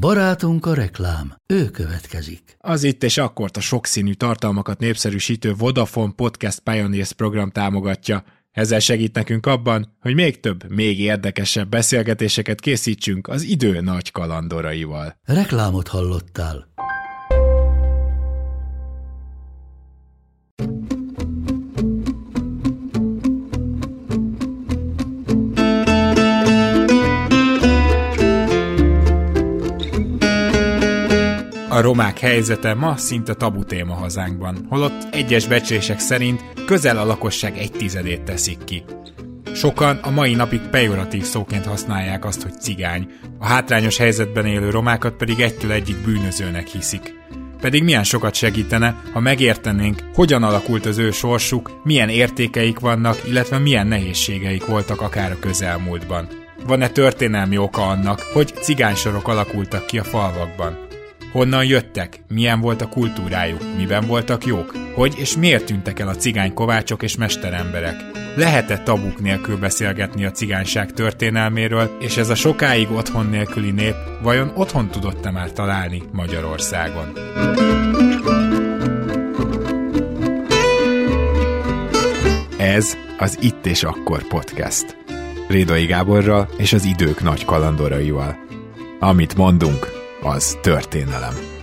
Barátunk a reklám, ő következik. Az itt és akkor a sokszínű tartalmakat népszerűsítő Vodafone Podcast Pioneers program támogatja. Ezzel segít nekünk abban, hogy még több, még érdekesebb beszélgetéseket készítsünk az idő nagy kalandoraival. Reklámot hallottál. A romák helyzete ma szinte tabu téma hazánkban, holott egyes becslések szerint közel a lakosság egy tizedét teszik ki. Sokan a mai napig pejoratív szóként használják azt, hogy cigány, a hátrányos helyzetben élő romákat pedig egytől egyik bűnözőnek hiszik. Pedig milyen sokat segítene, ha megértenénk, hogyan alakult az ő sorsuk, milyen értékeik vannak, illetve milyen nehézségeik voltak akár a közelmúltban. Van-e történelmi oka annak, hogy cigánysorok alakultak ki a falvakban? Honnan jöttek? Milyen volt a kultúrájuk? Miben voltak jók? Hogy és miért tűntek el a cigány kovácsok és mesteremberek? Lehet-e tabuk nélkül beszélgetni a cigányság történelméről, és ez a sokáig otthon nélküli nép vajon otthon tudott-e már találni Magyarországon? Ez az Itt és Akkor podcast. Rédai Gáborral és az idők nagy kalandoraival. Amit mondunk, az történelem.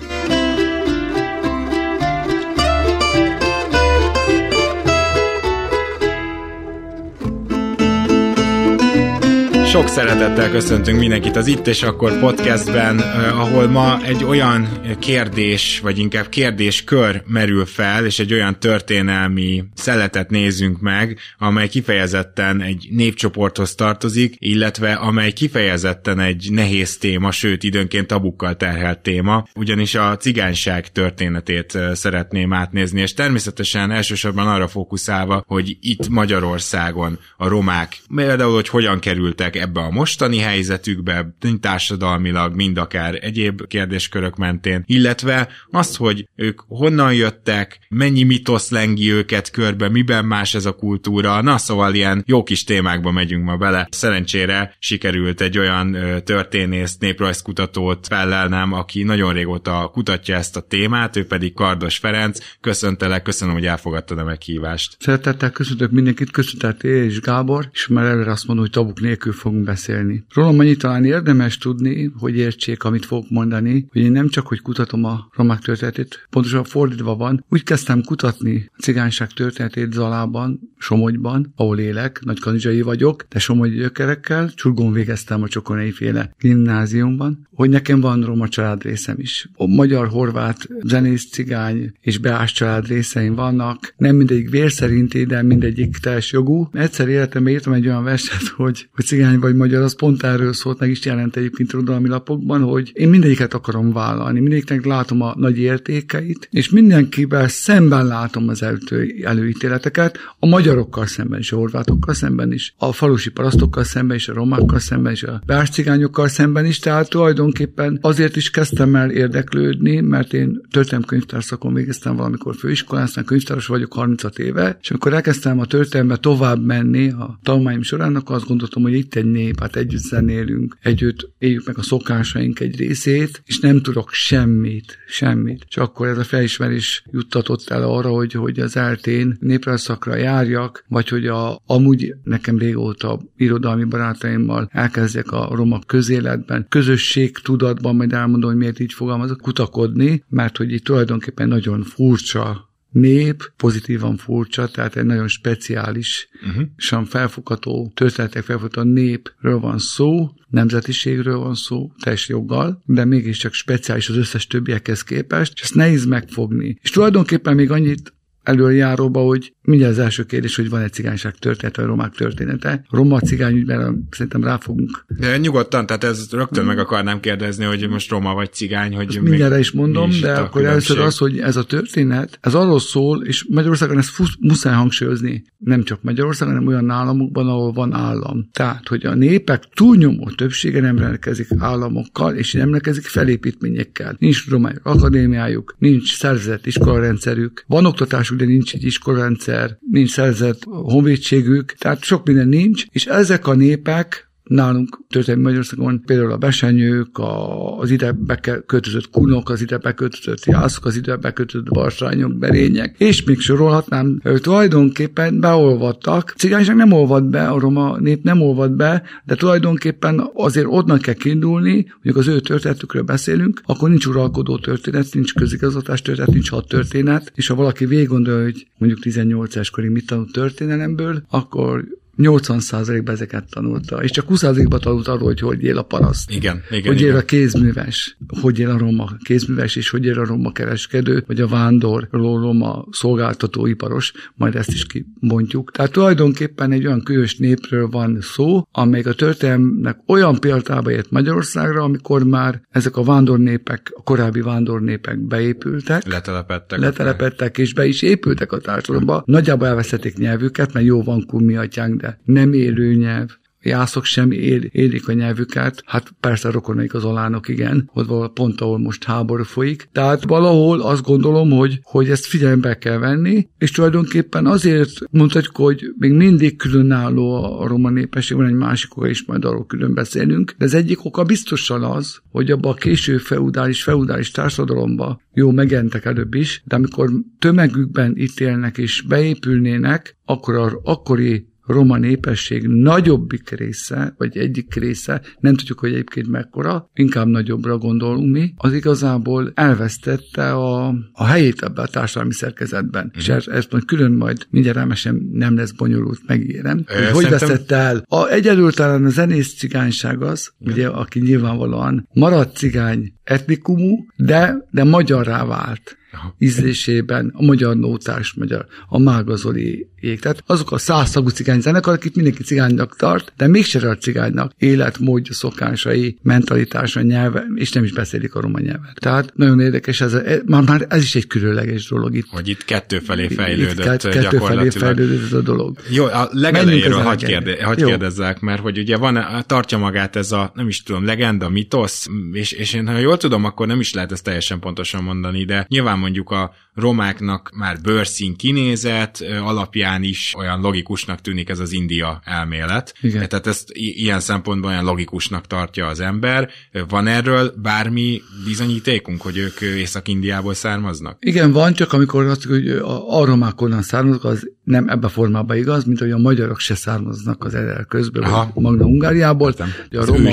Sok szeretettel köszöntünk mindenkit az Itt és Akkor podcastben, ahol ma egy olyan kérdés, vagy inkább kérdéskör merül fel, és egy olyan történelmi szeletet nézünk meg, amely kifejezetten egy népcsoporthoz tartozik, illetve amely kifejezetten egy nehéz téma, sőt időnként tabukkal terhelt téma, ugyanis a cigányság történetét szeretném átnézni, és természetesen elsősorban arra fókuszálva, hogy itt Magyarországon a romák például, hogy hogyan kerültek ebbe a mostani helyzetükbe, mind társadalmilag, mind akár egyéb kérdéskörök mentén, illetve azt, hogy ők honnan jöttek, mennyi mitosz lengi őket körbe, miben más ez a kultúra, na szóval ilyen jó kis témákba megyünk ma bele. Szerencsére sikerült egy olyan történész, néprajzkutatót fellelnem, aki nagyon régóta kutatja ezt a témát, ő pedig Kardos Ferenc. Köszöntelek, köszönöm, hogy elfogadtad a meghívást. Szeretettel köszöntök mindenkit, köszöntet és Gábor, és már előre azt mondom, hogy tabuk nélkül fogunk beszélni. Rólam annyi talán érdemes tudni, hogy értsék, amit fogok mondani, hogy én nem csak, hogy kutatom a romák történetét, pontosan fordítva van, úgy kezdtem kutatni a cigányság történetét Zalában, Somogyban, ahol élek, nagy kanizsai vagyok, de Somogy gyökerekkel, Csurgón végeztem a Csokonai féle gimnáziumban, hogy nekem van roma család részem is. A magyar, horvát, zenész, cigány és beás család részeim vannak, nem mindegyik vérszerinti, de mindegyik teljes jogú. Egyszer életemben írtam egy olyan verset, hogy, hogy cigány vagy magyar, az pont erről szólt, meg is jelent egyébként irodalmi lapokban, hogy én mindegyiket akarom vállalni, mindegyiknek látom a nagy értékeit, és mindenkivel szemben látom az elő, előítéleteket, a magyarokkal szemben is, a horvátokkal szemben is, a falusi parasztokkal szemben is, a romákkal szemben is, a cigányokkal szemben is, tehát tulajdonképpen azért is kezdtem el érdeklődni, mert én történelmi szakon végeztem valamikor főiskolán, aztán könyvtáros vagyok 36 éve, és amikor elkezdtem a történelme tovább menni a tanulmányom során, akkor azt gondoltam, hogy itt egy nép, hát együtt zenélünk, együtt éljük meg a szokásaink egy részét, és nem tudok semmit, semmit. Csak akkor ez a felismerés juttatott el arra, hogy, hogy az eltén néprajszakra járjak, vagy hogy a, amúgy nekem régóta irodalmi barátaimmal elkezdjek a roma közéletben, közösség tudatban, majd elmondom, hogy miért így fogalmazok, kutakodni, mert hogy itt tulajdonképpen nagyon furcsa nép, pozitívan furcsa, tehát egy nagyon speciális, uh-huh. felfogható, történetek felfogható népről van szó, nemzetiségről van szó, teljes joggal, de mégiscsak speciális az összes többiekhez képest, és ezt nehéz megfogni. És tulajdonképpen még annyit előjáróba, hogy mindjárt az első kérdés, hogy van egy cigányság története, vagy romák története. Roma cigány ügyben szerintem rá fogunk. De nyugodtan, tehát ez rögtön meg akarnám kérdezni, hogy most roma vagy cigány, hogy Ezt mindjárt is mondom, is de akkor először az, hogy ez a történet, ez arról szól, és Magyarországon ezt fusz, muszáj hangsúlyozni, nem csak Magyarországon, hanem olyan államokban, ahol van állam. Tehát, hogy a népek túlnyomó többsége nem rendelkezik államokkal, és nem rendelkezik felépítményekkel. Nincs romai akadémiájuk, nincs szervezett iskolarendszerük, van oktatásuk, de nincs egy iskolarendszer, nincs szerzett honvédségük, tehát sok minden nincs, és ezek a népek nálunk történelmi Magyarországon például a besenyők, a, az ide beköltözött kunok, az ide beköltözött jászok, az ide beköltözött barsányok, berények, és még sorolhatnám, tulajdonképpen beolvadtak. Cigányság nem olvad be, a roma nép nem olvad be, de tulajdonképpen azért onnan kell kiindulni, mondjuk az ő történetükről beszélünk, akkor nincs uralkodó történet, nincs közigazgatás történet, nincs hat történet, és ha valaki végig gondolja, hogy mondjuk 18 es korig mit tanult történelemből, akkor 80%-ban ezeket tanulta, és csak 20%-ban tanult arról, hogy hogy él a paraszt. Igen, igen. Hogy igen. él a kézműves, hogy él a roma kézműves, és hogy él a roma kereskedő, vagy a vándor, roma szolgáltató iparos, majd ezt is kibontjuk. Tehát tulajdonképpen egy olyan különös népről van szó, amely a történelmnek olyan példába ért Magyarországra, amikor már ezek a vándornépek, a korábbi vándornépek beépültek. Letelepettek. Letelepettek, és be is épültek a társadalomba. Nagyjából elvesztették nyelvüket, mert jó van kummi atyánk, de nem élő nyelv. Jászok sem él, élik a nyelvüket, hát persze a rokonaik az alánok, igen, ott van pont, ahol most háború folyik. Tehát valahol azt gondolom, hogy, hogy ezt figyelembe kell venni, és tulajdonképpen azért mondhatjuk, hogy még mindig különálló a roma népesség, van egy másik oka is, majd arról külön beszélünk, de az egyik oka biztosan az, hogy abba a késő feudális, feudális társadalomba, jó, megentek előbb is, de amikor tömegükben itt élnek és beépülnének, akkor a akkori roma népesség nagyobbik része, vagy egyik része, nem tudjuk, hogy egyébként mekkora, inkább nagyobbra gondolunk mi, az igazából elvesztette a, a helyét ebben a társadalmi szerkezetben. Mm. És ezt, ezt majd külön majd mindjárt elmesem, nem lesz bonyolult, megígérem. Hogy, hogy vesztette el? A, egyedül talán a zenész cigányság az, mm. ugye, aki nyilvánvalóan maradt cigány etnikumú, de, de magyarrá vált ízlésében a magyar nótás, magyar, a mágazoli. Tehát azok a százszagú cigány zenekar, akik mindenki cigánynak tart, de mégse a cigánynak életmódja, szokásai, mentalitása, nyelve, és nem is beszélik a roma nyelvet. Tehát nagyon érdekes, ez, e, már, már ez is egy különleges dolog itt. Hogy itt kettő felé fejlődött itt kettő felé fejlődött ez a dolog. Jó, a legelejéről hagy, kérde, hagy kérdezzek, mert hogy ugye van, tartja magát ez a, nem is tudom, legenda, mitosz, és, és én ha jól tudom, akkor nem is lehet ezt teljesen pontosan mondani, de nyilván mondjuk a romáknak már bőrszín kinézet alapján is olyan logikusnak tűnik ez az India elmélet. Igen. Tehát ezt ilyen szempontból olyan logikusnak tartja az ember. Van erről bármi bizonyítékunk, hogy ők Észak-Indiából származnak? Igen, van, csak amikor azt, hogy a, a romák onnan származnak, az nem ebbe a formában igaz, mint hogy a magyarok se származnak az erre közből, Magna Hungáriából. A roma,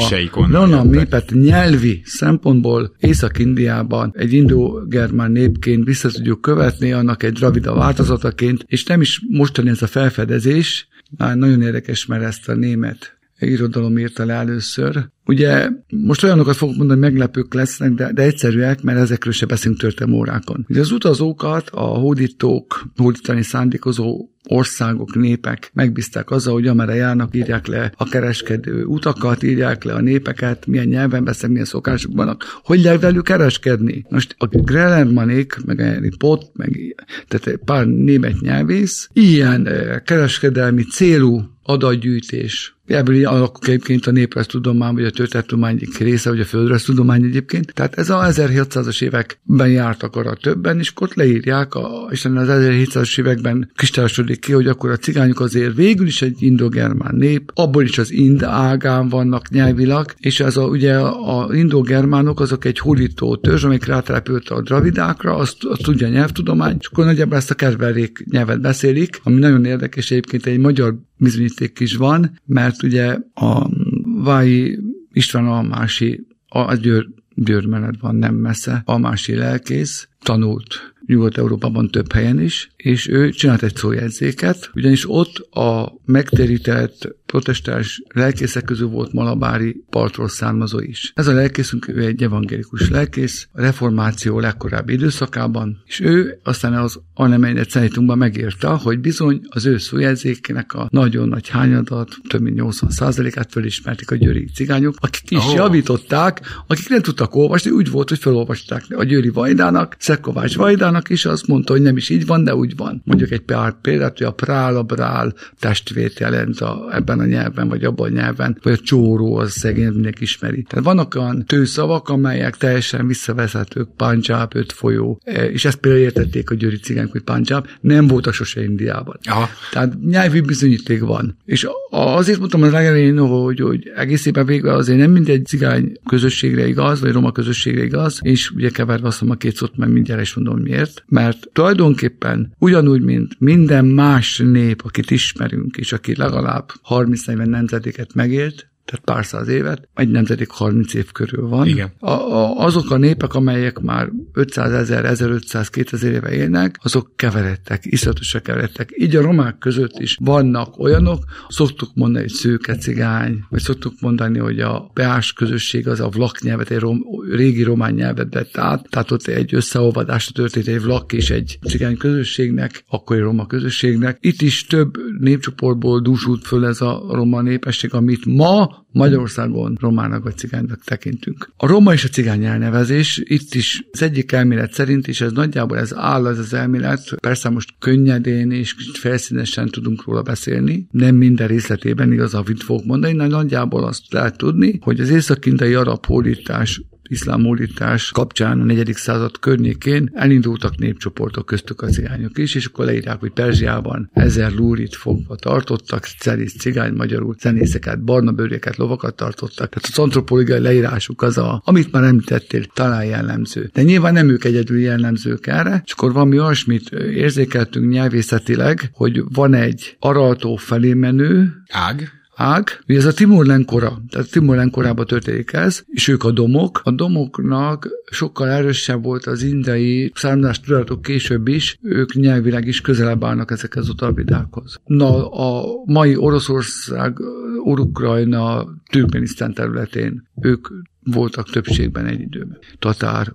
roma népet nyelvi szempontból Észak-Indiában egy indó-germán népként vissza tudjuk követni, annak egy dravida változataként, és nem is mostani ez a felfedezés, már nagyon érdekes, mert ezt a német irodalom írta le először. Ugye most olyanokat fogok mondani, hogy meglepők lesznek, de, de egyszerűek, mert ezekről se beszélünk történelmi órákon. Ugye az utazókat a hódítók, hódítani szándékozó országok, népek megbízták azzal, hogy amerre járnak, írják le a kereskedő utakat, írják le a népeket, milyen nyelven beszélnek, milyen szokások vannak, hogy lehet velük kereskedni. Most a Grellermanék, meg a Pot, meg tehát pár német nyelvész, ilyen eh, kereskedelmi célú adatgyűjtés Ebből alakul egyébként a néprajztudomány, vagy a történettudomány egyik része, vagy a földrajztudomány egyébként. Tehát ez a 1700-as években jártak arra többen, és ott leírják, a, és az 1700-as években kristályosodik ki, hogy akkor a cigányok azért végül is egy indogermán nép, abból is az ind ágán vannak nyelvilag, és ez a, ugye a indogermánok azok egy hulító törzs, amelyik rátelepült a dravidákra, azt, azt tudja a nyelvtudomány, és akkor nagyjából ezt a kerverék nyelvet beszélik, ami nagyon érdekes, egyébként egy magyar bizonyíték is van, mert ugye a Vái István Almási, a Győr, Győr mellett van nem messze, Almási lelkész, tanult Nyugat-Európában több helyen is, és ő csinált egy szójegyzéket, ugyanis ott a megtérített protestáns lelkészek közül volt malabári partról származó is. Ez a lelkészünk, ő egy evangélikus lelkész, a reformáció legkorábbi időszakában, és ő aztán az Alneményet Szenitunkban megírta, hogy bizony az ő szójegyzékének a nagyon nagy hányadat, több mint 80%-át fölismerték a győri cigányok, akik is oh. javították, akik nem tudtak olvasni, úgy volt, hogy felolvasták a győri vajdának, Kovács Vajdának is azt mondta, hogy nem is így van, de úgy van. Mondjuk egy pár példát, hogy a prál, a brál testvért jelent a, ebben a nyelven, vagy abban a nyelven, vagy a csóró, az szegény mindenki ismeri. Tehát vannak olyan tőszavak, amelyek teljesen visszavezetők, Punjab, öt folyó, e, és ezt például értették a győri cigányok, hogy Punjab, nem volt a sose Indiában. Aha. Tehát nyelvi bizonyíték van. És azért mondtam az legelején, hogy, hogy egészében végül azért nem mindegy cigány közösségre igaz, vagy roma közösségre igaz, és ugye keverve azt a két szót, meg mindjárt is mondom miért. Mert tulajdonképpen ugyanúgy, mint minden más nép, akit ismerünk, és aki legalább 30-40 nemzedéket megélt, tehát pár száz évet, egy nemzedik 30 év körül van. Igen. A, a, azok a népek, amelyek már 500 ezer, 1500, 2000 éve élnek, azok keveredtek, iszonyatosan keveredtek. Így a romák között is vannak olyanok, szoktuk mondani, hogy szőke cigány, vagy szoktuk mondani, hogy a beás közösség az a vlak nyelvet, egy rom, régi román nyelvet vett át, tehát ott egy összeolvadás történt egy vlak és egy cigány közösségnek, akkori roma közösségnek. Itt is több népcsoportból dúsult föl ez a roma népesség, amit ma Magyarországon romának vagy cigánynak tekintünk. A roma és a cigány elnevezés itt is az egyik elmélet szerint, és ez nagyjából ez áll az az elmélet, persze most könnyedén és felszínesen tudunk róla beszélni, nem minden részletében igaz, amit fogok mondani, de nagyjából azt lehet tudni, hogy az északindai arab hódítás iszlámolítás kapcsán a 4. század környékén elindultak népcsoportok köztük a cigányok is, és akkor leírják, hogy Perzsiában ezer lúrit fogva tartottak, cenész cigány, magyarul zenészeket, barna bőréket, lovakat tartottak. Tehát az antropológiai leírásuk az, a, amit már említettél, talán jellemző. De nyilván nem ők egyedül jellemzők erre, és akkor valami olyasmit érzékeltünk nyelvészetileg, hogy van egy araltó felé menő, Ág ág. Ugye ez a Timur Lenkora, tehát Timur Lenkorában történik ez, és ők a domok. A domoknak sokkal erősebb volt az indiai származás tudatok később is, ők nyelvileg is közelebb állnak ezekhez a talvidákhoz. Na, a mai Oroszország, Ukrajna, Türkmenisztán területén ők voltak többségben egy időben. Tatár,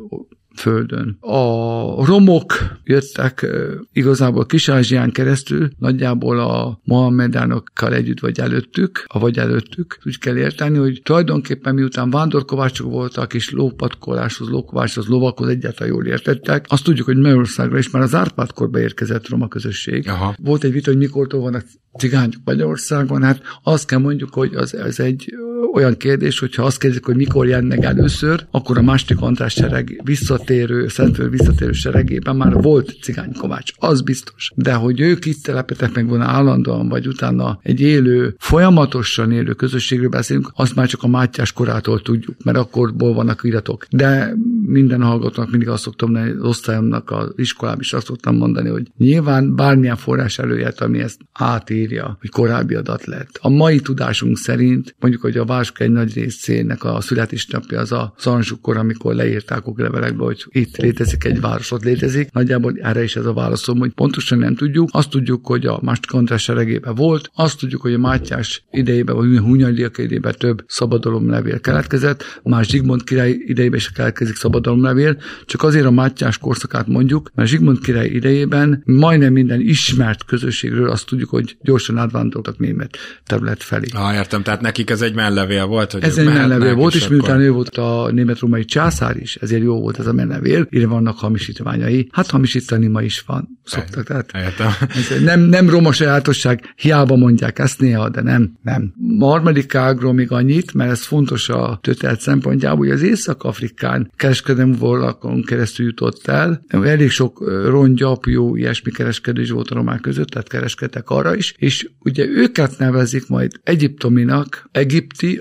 földön. A romok jöttek igazából Kis-Ázsián keresztül, nagyjából a Mohamedánokkal együtt vagy előttük, a vagy előttük. Úgy kell érteni, hogy tulajdonképpen miután vándorkovácsok voltak, és lópatkoláshoz, lókovácshoz, lovakhoz egyáltalán jól értettek, azt tudjuk, hogy Magyarországra is már az Árpád-korba érkezett roma közösség. Aha. Volt egy vita, hogy mikortól vannak cigányok Magyarországon, hát azt kell mondjuk, hogy az, ez egy olyan kérdés, hogyha azt kérdezik, hogy mikor jönnek először, akkor a második András sereg visszatérő, Szentföld visszatérő seregében már volt cigány Kovács, az biztos. De hogy ők itt telepítettek meg volna állandóan, vagy utána egy élő, folyamatosan élő közösségről beszélünk, azt már csak a Mátyás korától tudjuk, mert akkorból vannak iratok. De minden hallgatónak mindig azt szoktam mondani, az osztályomnak az iskolában is azt szoktam mondani, hogy nyilván bármilyen forrás előjött, ami ezt átírja, hogy korábbi adat lett. A mai tudásunk szerint, mondjuk, hogy a Vásk egy nagy részének a születésnapja az a Zanzsukor, amikor leírták oklevelekbe, hogy itt létezik egy város, ott létezik. Nagyjából erre is ez a válaszom, hogy pontosan nem tudjuk. Azt tudjuk, hogy a Második András seregében volt, azt tudjuk, hogy a Mátyás idejében, vagy Hunyadiak idejében több szabadalomlevél keletkezett, más Zsigmond király idejében is keletkezik szabadalomlevél, csak azért a Mátyás korszakát mondjuk, mert Zsigmond király idejében majdnem minden ismert közösségről azt tudjuk, hogy gyorsan átvándoroltak német terület felé. Ah, értem, tehát nekik ez egy menlevél volt, hogy Ez egy menlevél volt, és miután ő volt a német-római császár is, ezért jó volt ez a menlevél, ide vannak hamisítványai. Hát hamisítani ma is van, szoktak. Tehát ez nem, nem roma sajátosság, hiába mondják ezt néha, de nem, nem. A harmadik ágról még annyit, mert ez fontos a történet szempontjából, hogy az Észak-Afrikán kereskedelmi volakon keresztül jutott el. Elég sok rongyapjú, ilyesmi kereskedő is volt a román között, tehát kereskedtek arra is, és ugye őket nevezik majd egyiptominak,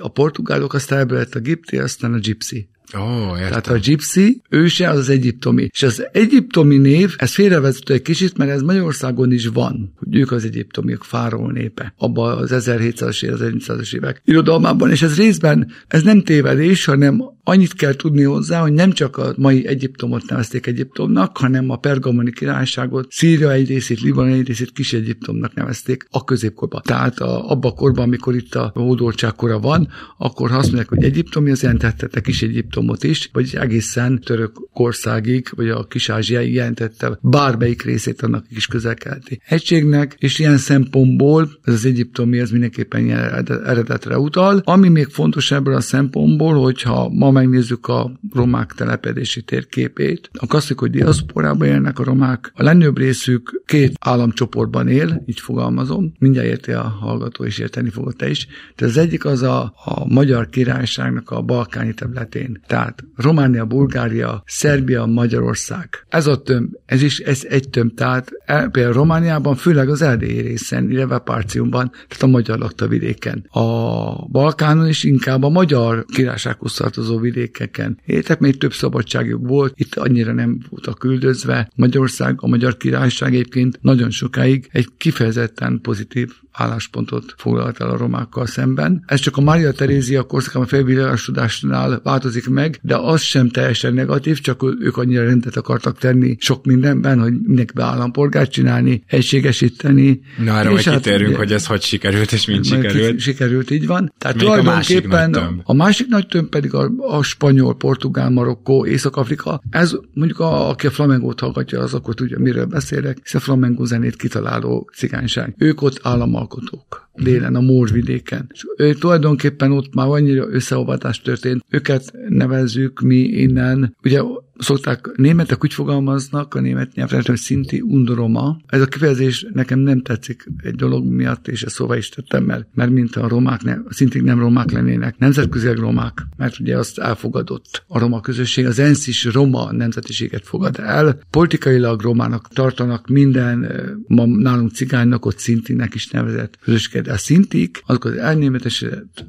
a portugálok, aztán ebből lett a gipti, aztán a gypsy. Ó, oh, értem. Tehát a gypsy őse az az egyiptomi. És az egyiptomi név, ez félrevezető egy kicsit, mert ez Magyarországon is van, hogy ők az egyiptomiak fáról népe. Abban az 1700-as évek, az 1800-as évek irodalmában, és ez részben, ez nem tévedés, hanem annyit kell tudni hozzá, hogy nem csak a mai Egyiptomot nevezték Egyiptomnak, hanem a pergamoni királyságot, Szíria egy részét, Libanon egy részét kis Egyiptomnak nevezték a középkorban. Tehát a, abba a korban, amikor itt a hódoltság kora van, akkor ha azt mondják, hogy Egyiptomi, az jelentette kis Egyiptomot is, vagy egészen török országig, vagy a kis Ázsiáig jelentette bármelyik részét annak kis közelkelti egységnek, és ilyen szempontból ez az egyiptomi, ez mindenképpen eredetre utal. Ami még fontos ebből a szempontból, hogyha ma megnézzük a romák telepedési térképét, azt hogy diaszporában élnek a romák. A legnagyobb részük két államcsoportban él, így fogalmazom, mindjárt érti a hallgató és érteni fogod te is. De az egyik az a, a magyar királyságnak a balkáni területén. Tehát Románia, Bulgária, Szerbia, Magyarország. Ez a tömb, ez is ez egy tömb. Tehát e, például Romániában, főleg az erdélyi részen, illetve Párciumban, tehát a magyar lakta vidéken. A Balkánon is inkább a magyar királysághoz tartozó vidékeken. Értek, még több szabadságjuk volt, itt annyira nem voltak küldözve. Magyarország, a magyar királyság egyébként nagyon sokáig egy kifejezetten pozitív álláspontot foglalt el a romákkal szemben. Ez csak a Mária Terézia korszakában felvilágosodásnál változik meg, de az sem teljesen negatív, csak ők annyira rendet akartak tenni sok mindenben, hogy mindenkibe állampolgárt csinálni, egységesíteni. Na, arra majd hát, kitérünk, ugye, hogy ez hogy sikerült, és mind sikerült. Sikerült, így van. Tehát Még tulajdonképpen a másik, a másik nagy tömb pedig a, a spanyol, portugál, marokkó, Észak-Afrika. Ez mondjuk a, aki a flamengót hallgatja, az akkor tudja, miről beszélek, hiszen flamengo zenét kitaláló cigányság. Ők ott állam alkotók délen, a Mórsvidéken. És ő, tulajdonképpen ott már annyira összeolvadás történt. Őket nevezzük mi innen, ugye szokták, németek úgy fogalmaznak a német nyelvre, hogy szinti undoroma. Ez a kifejezés nekem nem tetszik egy dolog miatt, és ezt szóval is tettem, mert, mert mint a romák, ne, szintig nem romák lennének, nemzetközileg romák, mert ugye azt elfogadott a roma közösség. Az ENSZ is roma nemzetiséget fogad el. Politikailag romának tartanak minden, ma nálunk cigánynak, ott szintinek is nevezett közösséget. A szintik, azok az elnémetesített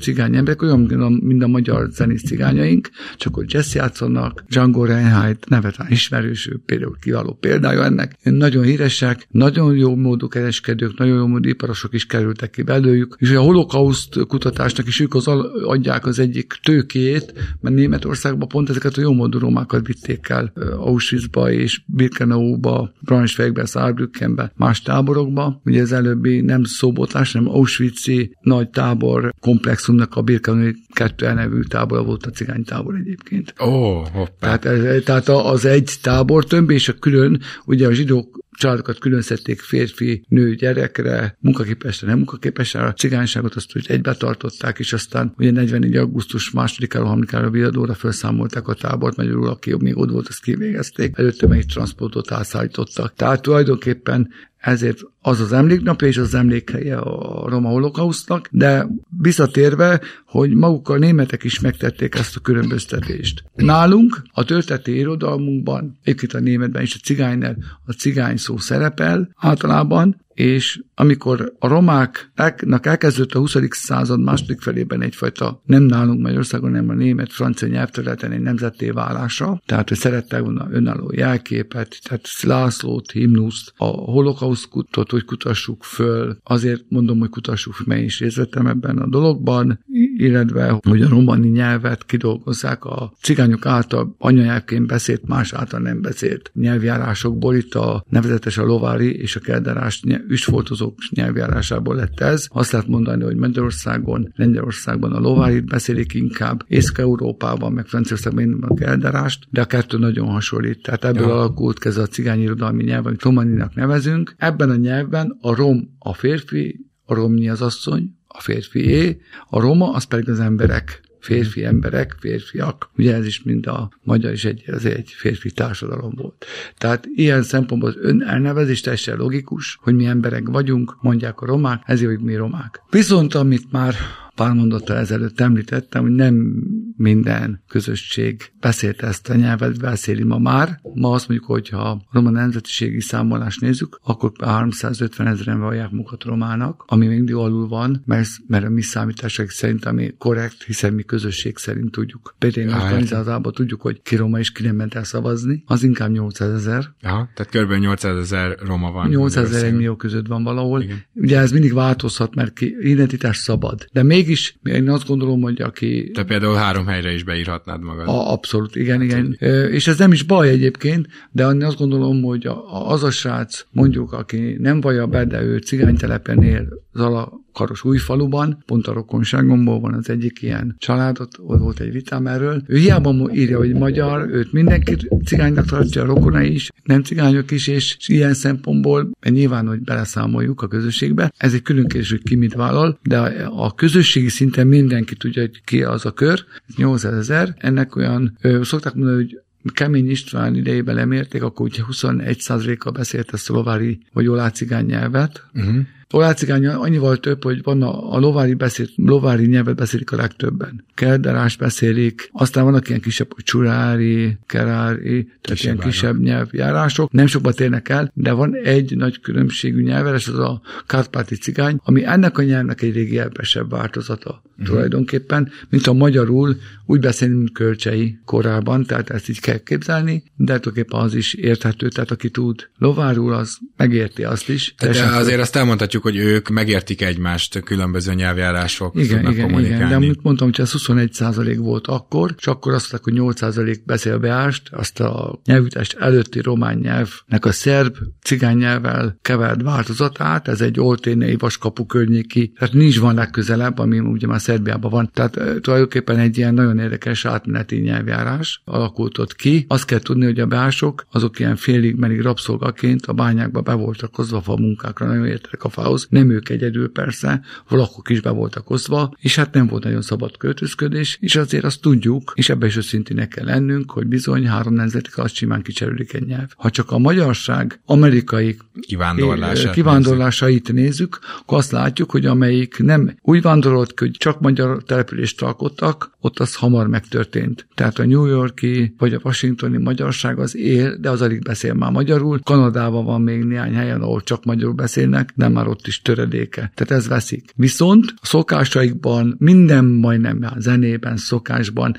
cigány emberek, olyan, mint a magyar zenész cigányaink, csak ott jazz játszanak, Django Reinhardt nevet ismerős, ő például kiváló példája ennek. Nagyon híresek, nagyon jó módú kereskedők, nagyon jó módú iparosok is kerültek ki belőlük, és a holokauszt kutatásnak is ők az adják az egyik tőkét, mert Németországban pont ezeket a jó módú romákat vitték el Auschwitzba és Birkenauba, Braunschweigbe, Saarbrückenbe, más táborokba. Ugye ez előbbi nem szobotás, hanem Auschwitz-i nagy tábor komplexumnak a Birkenau kettő nevű tábor volt a cigány tábor egyébként. Ó, oh, hoppá. Tehát, tehát az egy tábor tömb, és a külön, ugye a zsidók családokat külön szedték férfi, nő, gyerekre, munkaképesre, nem munkaképesre, a cigányságot azt úgy egybe tartották, és aztán ugye 44. augusztus másodikára, harmadikára viadóra felszámolták a tábort, magyarul aki még ott volt, azt kivégezték, előtte egy transportot átszállítottak. Tehát tulajdonképpen ezért az az emléknapja és az emlékhelye a roma holokausztnak, de visszatérve, hogy maguk a németek is megtették ezt a különböztetést. Nálunk a történeti irodalmunkban, egyébként a németben is a cigánynál a cigány szó szerepel. Általában, és amikor a romáknak elkezdődött a 20. század második felében egyfajta nem nálunk Magyarországon, nem a német, francia nyelvterületen egy nemzetté válása, tehát hogy szerettek volna önálló jelképet, tehát Lászlót, himnuszt, a holokauszkutot, hogy kutassuk föl, azért mondom, hogy kutassuk mert is részt ebben a dologban, illetve hogy a romani nyelvet kidolgozzák a cigányok által anyanyelvként beszélt, más által nem beszélt nyelvjárásokból, itt a nevezetes a lovári és a kelderás üsfoltozók nyelvjárásából lett ez. Azt lehet mondani, hogy Magyarországon, Lengyelországban a lovárit beszélik inkább, Észak-Európában, meg Franciaországban a kelderást, de a kettő nagyon hasonlít. Tehát ebből ja. alakult ez a cigány irodalmi nyelv, amit romaninak nevezünk. Ebben a nyelvben a rom a férfi, a romnyi az asszony, a férfié, a roma az pedig az emberek férfi emberek, férfiak. Ugye ez is mind a magyar is egy, az egy férfi társadalom volt. Tehát ilyen szempontból az ön elnevezés teljesen logikus, hogy mi emberek vagyunk, mondják a romák, ezért vagyunk mi romák. Viszont amit már pár mondattal ezelőtt említettem, hogy nem minden közösség beszélt ezt a nyelvet, beszéli ma már. Ma azt mondjuk, hogy ha a roma nemzetiségi számolást nézzük, akkor 350 ezeren vallják magukat romának, ami még mindig alul van, mert, mert a mi számításaink szerint, ami korrekt, hiszen mi közösség szerint tudjuk. Például organizálásában tudjuk, hogy ki roma és ki nem ment el szavazni, az inkább 800 ezer. Ja, tehát kb. 800 ezer roma van. 800 ezer millió között van valahol. Igen. Ugye ez mindig változhat, mert ki, identitás szabad. De mégis én azt gondolom, hogy aki... Te például három helyre is beírhatnád magad. A, abszolút, igen, igen. És ez nem is baj egyébként, de azt gondolom, hogy az a srác, mondjuk, aki nem vallja be, de ő cigánytelepen él, Zala Karos újfaluban, pont a rokonságomból van az egyik ilyen családot, ott volt egy vitám erről. Ő hiába írja, hogy magyar, őt mindenki cigánynak tartja, a rokona is, nem cigányok is, és ilyen szempontból nyilván, hogy beleszámoljuk a közösségbe. Ez egy külön kérdés, hogy ki mit vállal, de a, a közösségi szinten mindenki tudja, hogy ki az a kör, 800 ezer. Ennek olyan, ö, szokták mondani, hogy Kemény István idejében lemérték, akkor ugye 21%-kal beszélt a szlovári vagy olácigány nyelvet, uh-huh. Olácigány annyival több, hogy van a, a lovári, beszél, lovári nyelvet beszélik a legtöbben. Kerderás beszélik, aztán vannak ilyen kisebb, hogy csurári, kerári, tehát kisebb ilyen kisebb nyelvjárások. Nem sokba térnek el, de van egy nagy különbségű nyelveres, az a kárpáti cigány, ami ennek a nyelvnek egy régi elvesebb változata uh-huh. tulajdonképpen, mint a magyarul úgy beszélni, mint kölcsei korában, tehát ezt így kell képzelni, de tulajdonképpen az is érthető, tehát aki tud lovárul, az megérti azt is. De azért azt elmondhatjuk, hogy ők megértik egymást különböző nyelvjárások. Igen, igen, igen, de amit mondtam, hogy ez 21 százalék volt akkor, és akkor azt mondták, hogy 8 százalék beszél beást, azt a nyelvütást előtti román nyelvnek a szerb cigány nyelvvel kevert változatát, ez egy olténei vaskapu környéki, tehát nincs van legközelebb, ami ugye már Szerbiában van. Tehát tulajdonképpen egy ilyen nagyon érdekes átmeneti nyelvjárás alakult ott ki. Azt kell tudni, hogy a beások, azok ilyen félig menig rabszolgaként a bányákba be voltak hozva fa munkákra, nagyon értek a fához. Nem ők egyedül persze, valakok is be voltak hozva, és hát nem volt nagyon szabad költözködés, és azért azt tudjuk, és ebbe is őszintének kell lennünk, hogy bizony három nemzetik az simán kicserülik egy nyelv. Ha csak a magyarság amerikai kivándorlását, kivándorlásait nézzük. nézzük, akkor azt látjuk, hogy amelyik nem úgy vándorolt, hogy csak magyar települést alkottak, ott az hamar megtörtént. Tehát a New Yorki vagy a washingtoni magyarság az él, de az alig beszél már magyarul. Kanadában van még néhány helyen, ahol csak magyarul beszélnek, de már ott is töredéke. Tehát ez veszik. Viszont a szokásaikban, minden majdnem a zenében, szokásban,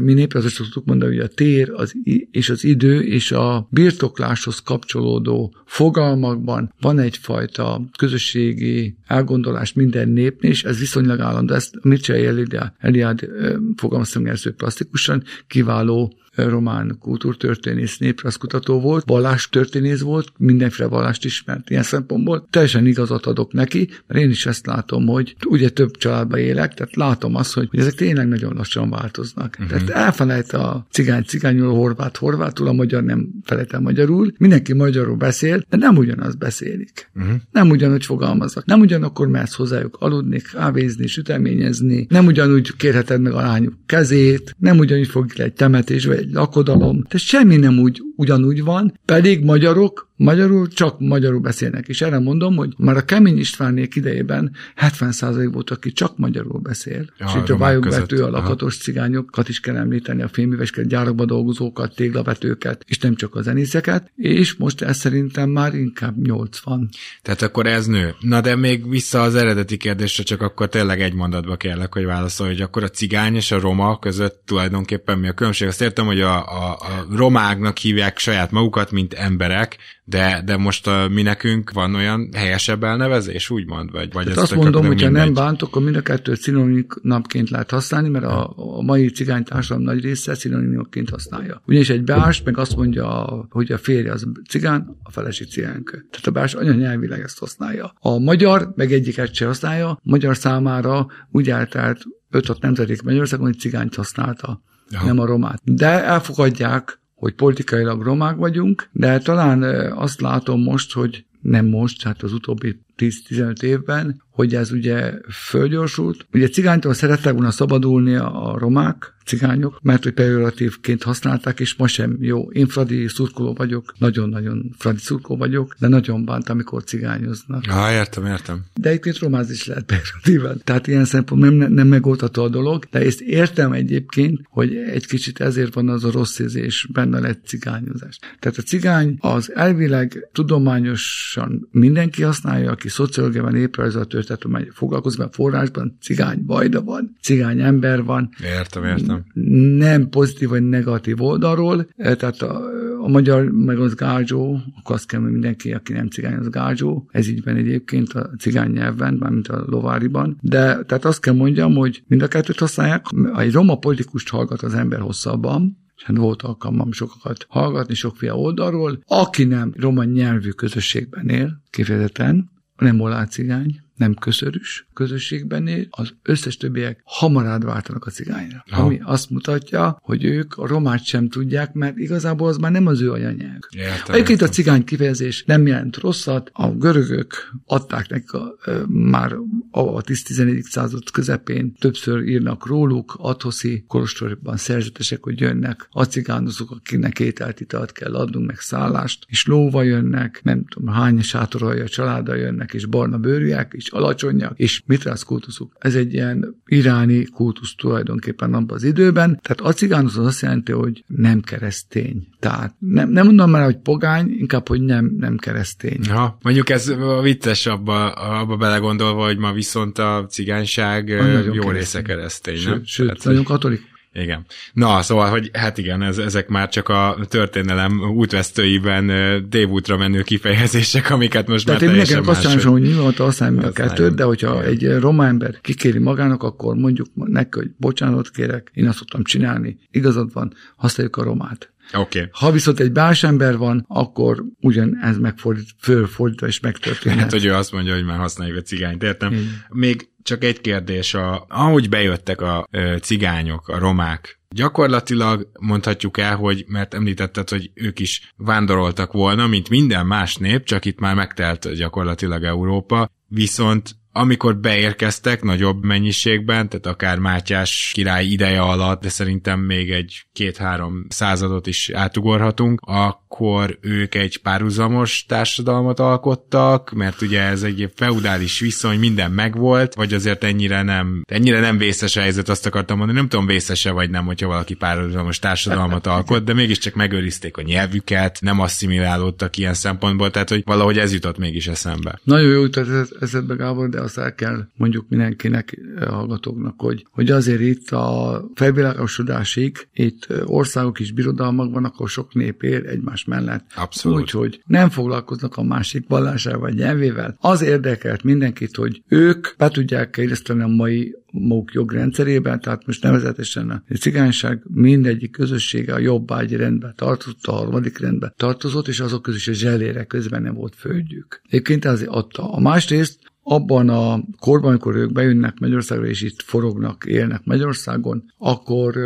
mi népre azt szoktuk mondani, hogy a tér az, és az idő és a birtokláshoz kapcsolódó fogalmakban van egyfajta közösségi elgondolás minden népnél, és ez viszonylag állandó. Ezt Mircea Eliade fogalmaztam először plastikusan, kiváló román kultúrtörténész, néprajzkutató volt, vallástörténész volt, mindenféle vallást ismert ilyen szempontból. Teljesen igazat adok neki, mert én is ezt látom, hogy ugye több családban élek, tehát látom azt, hogy ezek tényleg nagyon lassan változnak. Uh-huh. Tehát elfelejt a cigány cigányul, a horvát horvátul, a magyar nem felejt el magyarul. Mindenki magyarul beszél, de nem ugyanaz beszélik. Uh-huh. Nem ugyanúgy fogalmaznak. Nem ugyanakkor mehetsz hozzájuk aludni, kávézni, süteményezni, nem ugyanúgy kérheted meg a lányuk kezét, nem ugyanúgy fog egy temetés, vagy egy lakodalom, tehát semmi nem úgy ugyanúgy van, pedig magyarok Magyarul csak magyarul beszélnek, és erre mondom, hogy már a Kemény Istvánék idejében 70% volt, aki csak magyarul beszél. Ja, és itt a vályogvető, a lakatos cigányokat is kell említeni, a féművesket, gyárakba dolgozókat, téglavetőket, és nem csak a zenészeket, és most ez szerintem már inkább 80. Tehát akkor ez nő. Na de még vissza az eredeti kérdésre, csak akkor tényleg egy mondatba kérlek, hogy válaszolj, hogy akkor a cigány és a roma között tulajdonképpen mi a különbség? Azt értem, hogy a, a, a romáknak hívják saját magukat, mint emberek, de, de most a, mi nekünk van olyan helyesebb elnevezés, úgymond? Vagy, vagy azt mondom, hogyha nem bántok, akkor mind a kettőt szinonimnapként lehet használni, mert a, a mai cigány társadalom nagy része szinonimokként használja. Ugyanis egy beás meg azt mondja, hogy a férje az cigán, a feleség cigánykő. Tehát a beás anyanyelvileg ezt használja. A magyar meg egyiket se használja, a magyar számára úgy eltelt 5-6 nemzedék Magyarországon, hogy cigányt használta, ja. nem a romát. De elfogadják hogy politikailag romák vagyunk, de talán azt látom most, hogy nem most, hát az utóbbi 10-15 évben, hogy ez ugye fölgyorsult. Ugye cigánytól szerettek volna szabadulni a romák, cigányok, mert hogy pejoratívként használták, és ma sem jó. Én Fradi szurkoló vagyok, nagyon-nagyon Fradi szurkoló vagyok, de nagyon bánt, amikor cigányoznak. Ah, értem, értem. De itt romáz is lehet pejoratíven. Tehát ilyen szempontból nem, nem megoldható a dolog, de ezt értem egyébként, hogy egy kicsit ezért van az a rossz érzés, benne lett cigányozás. Tehát a cigány az elvileg tudományosan mindenki használja, aki szociológiában, néprajzal, történetumány foglalkozik, mert forrásban cigány bajda van, cigány ember van. Értem, értem. Nem pozitív vagy negatív oldalról, e, tehát a, a magyar meg az gázsó, akkor azt kell, hogy mindenki, aki nem cigány, az gázsó. Ez így van egyébként a cigány nyelven, mármint a lováriban. De tehát azt kell mondjam, hogy mind a kettőt használják. Egy roma politikust hallgat az ember hosszabban, hát volt alkalmam sokakat hallgatni sokféle oldalról. Aki nem roma nyelvű közösségben él, kifejezetten, nem olá cigány, nem köszörűs közösségben él, az összes többiek hamaradd váltanak a cigányra. Aha. Ami azt mutatja, hogy ők a romát sem tudják, mert igazából az már nem az ő anyanyelv. Értem, Egyébként a cigány kifejezés nem jelent rosszat, a görögök adták nekik a, ö, már a, a 10-11. század közepén többször írnak róluk, Athoszi kolostorban szerzetesek, hogy jönnek a cigánozók, akiknek ételt, italt kell adnunk, meg szállást, és lóva jönnek, nem tudom, hány sátorolja családa jönnek, és barna bőrűek, és alacsonyak, és mitrász kultuszuk. Ez egy ilyen iráni kultusz tulajdonképpen abban az időben, tehát a cigánozó az azt jelenti, hogy nem keresztény. Tehát nem, nem mondom már, hogy pogány, inkább, hogy nem, nem keresztény. Ha, mondjuk ez vicces abba, abba belegondolva, hogy ma viszont a cigányság Ah, jó része keresztény, nem? Sőt, sőt Tehát, nagyon katolik. Igen. Na, szóval, hogy hát igen, ez, ezek már csak a történelem útvesztőiben ö, tévútra menő kifejezések, amiket most Tehát már én teljesen azt más. javaslom, hogy nyugodtan használj meg a kettőt, de hogyha igen. egy roma ember kikéri magának, akkor mondjuk neki, hogy bocsánat kérek, én azt szoktam csinálni, igazad van, használjuk a romát. Okay. Ha viszont egy más ember van, akkor ugyan ez megfordít, fölfordítva és megtörténhet. Hát, hogy ő azt mondja, hogy már használjuk a cigányt, értem. Igen. Még csak egy kérdés, a, ahogy bejöttek a ö, cigányok, a romák, gyakorlatilag mondhatjuk el, hogy, mert említetted, hogy ők is vándoroltak volna, mint minden más nép, csak itt már megtelt gyakorlatilag Európa, viszont amikor beérkeztek nagyobb mennyiségben, tehát akár Mátyás király ideje alatt, de szerintem még egy két-három századot is átugorhatunk, akkor ők egy párhuzamos társadalmat alkottak, mert ugye ez egy feudális viszony, minden megvolt, vagy azért ennyire nem, ennyire nem vészes helyzet, azt akartam mondani, nem tudom vészese vagy nem, hogyha valaki párhuzamos társadalmat alkot, de mégiscsak megőrizték a nyelvüket, nem asszimilálódtak ilyen szempontból, tehát hogy valahogy ez jutott mégis eszembe. Nagyon jó jutott eszedbe, Gábor, de azt el kell mondjuk mindenkinek, eh, hallgatóknak, hogy, hogy azért itt a felvilágosodásig, itt eh, országok is birodalmak vannak, ahol sok nép él egymás mellett. Abszolút. Úgyhogy nem foglalkoznak a másik vallásával vagy nyelvével. Az érdekelt mindenkit, hogy ők be tudják illeszteni a mai maguk jogrendszerében, tehát most nevezetesen a cigányság mindegyik közössége a jobbágyi rendbe tartozott, a harmadik rendbe tartozott, és azok közül is a zselére közben nem volt földjük. Egyébként azért adta. A másrészt abban a korban, amikor ők bejönnek Magyarországra, és itt forognak, élnek Magyarországon, akkor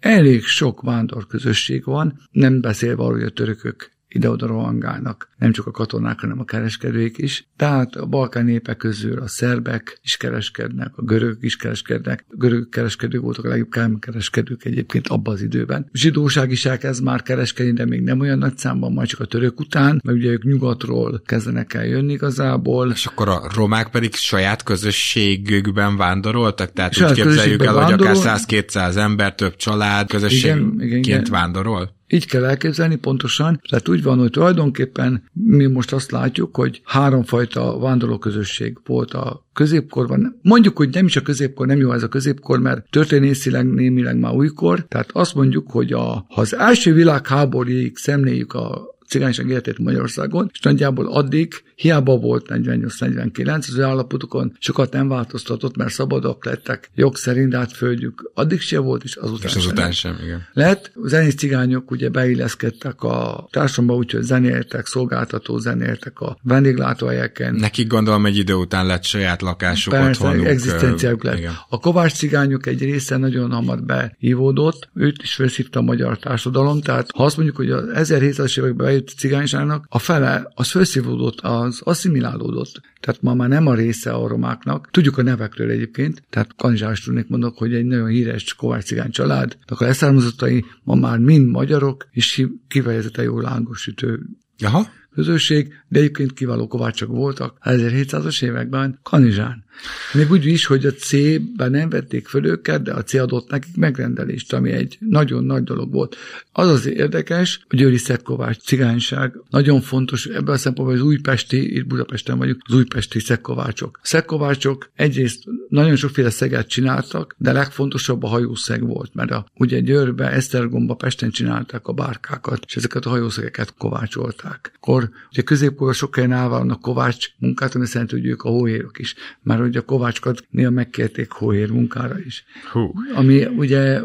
elég sok vándorközösség van, nem beszélve arról, hogy a törökök ide-oda rohangálnak, nem csak a katonák, hanem a kereskedők is. Tehát a balkán népek közül a szerbek is kereskednek, a görögök is kereskednek. A görög kereskedők voltak a legjobb kereskedők egyébként abban az időben. A zsidóság is elkezd már kereskedni, de még nem olyan nagy számban, majd csak a török után, mert ugye ők nyugatról kezdenek el jönni igazából. És akkor a romák pedig saját közösségükben vándoroltak? Tehát Saját úgy képzeljük el, közösségben hogy akár vándorol. 100-200 ember, több család közösségként Igen, igen, igen. vándorol? Így kell elképzelni pontosan. Tehát úgy van, hogy tulajdonképpen mi most azt látjuk, hogy háromfajta vándorlóközösség volt a középkorban. Mondjuk, hogy nem is a középkor, nem jó ez a középkor, mert történészileg némileg már újkor. Tehát azt mondjuk, hogy a, ha az első világháborúig szemléljük a cigányság életét Magyarországon, és nagyjából addig hiába volt 48-49, az állapotokon sokat nem változtatott, mert szabadok lettek jog szerint, át földjük addig se volt, és azután És sem azután lett. sem, igen. Lett, zenész cigányok ugye beilleszkedtek a társadalomba, úgyhogy zenéltek, szolgáltató zenéltek a vendéglátóhelyeken. Nekik gondolom egy idő után lett saját lakásuk, Persze, otthonuk. egzisztenciájuk lett. Igen. A kovács cigányok egy része nagyon hamar beívódott, őt is felszívta a magyar társadalom, tehát ha azt mondjuk, hogy az 1700-as években bejött a cigányságnak, a fele az felszívódott, az asszimilálódott. Tehát ma már nem a része a romáknak. Tudjuk a nevekről egyébként, tehát kanizsás tudnék mondok, hogy egy nagyon híres kovács cigány család, a leszármazottai ma már mind magyarok, és kifejezetten jó lángosütő Aha. közösség, de egyébként kiváló kovácsok voltak a 1700-as években Kanizsán. Még úgy is, hogy a C-ben nem vették föl őket, de a C adott nekik megrendelést, ami egy nagyon nagy dolog volt. Az az érdekes, hogy Győri Szekkovács cigányság nagyon fontos, ebben a szempontból az újpesti, itt Budapesten vagyunk, az újpesti szekkovácsok. A szekkovácsok egyrészt nagyon sokféle szeget csináltak, de legfontosabb a hajószeg volt, mert a, ugye Győrbe, Esztergomba, Pesten csinálták a bárkákat, és ezeket a hajószegeket kovácsolták. Akkor ugye középkorban sok helyen állválnak kovács munkát, ami szerint, hogy ők a hóhérok is, mert ugye a kovácsokat néha megkérték hóhér munkára is. Hú. Ami ugye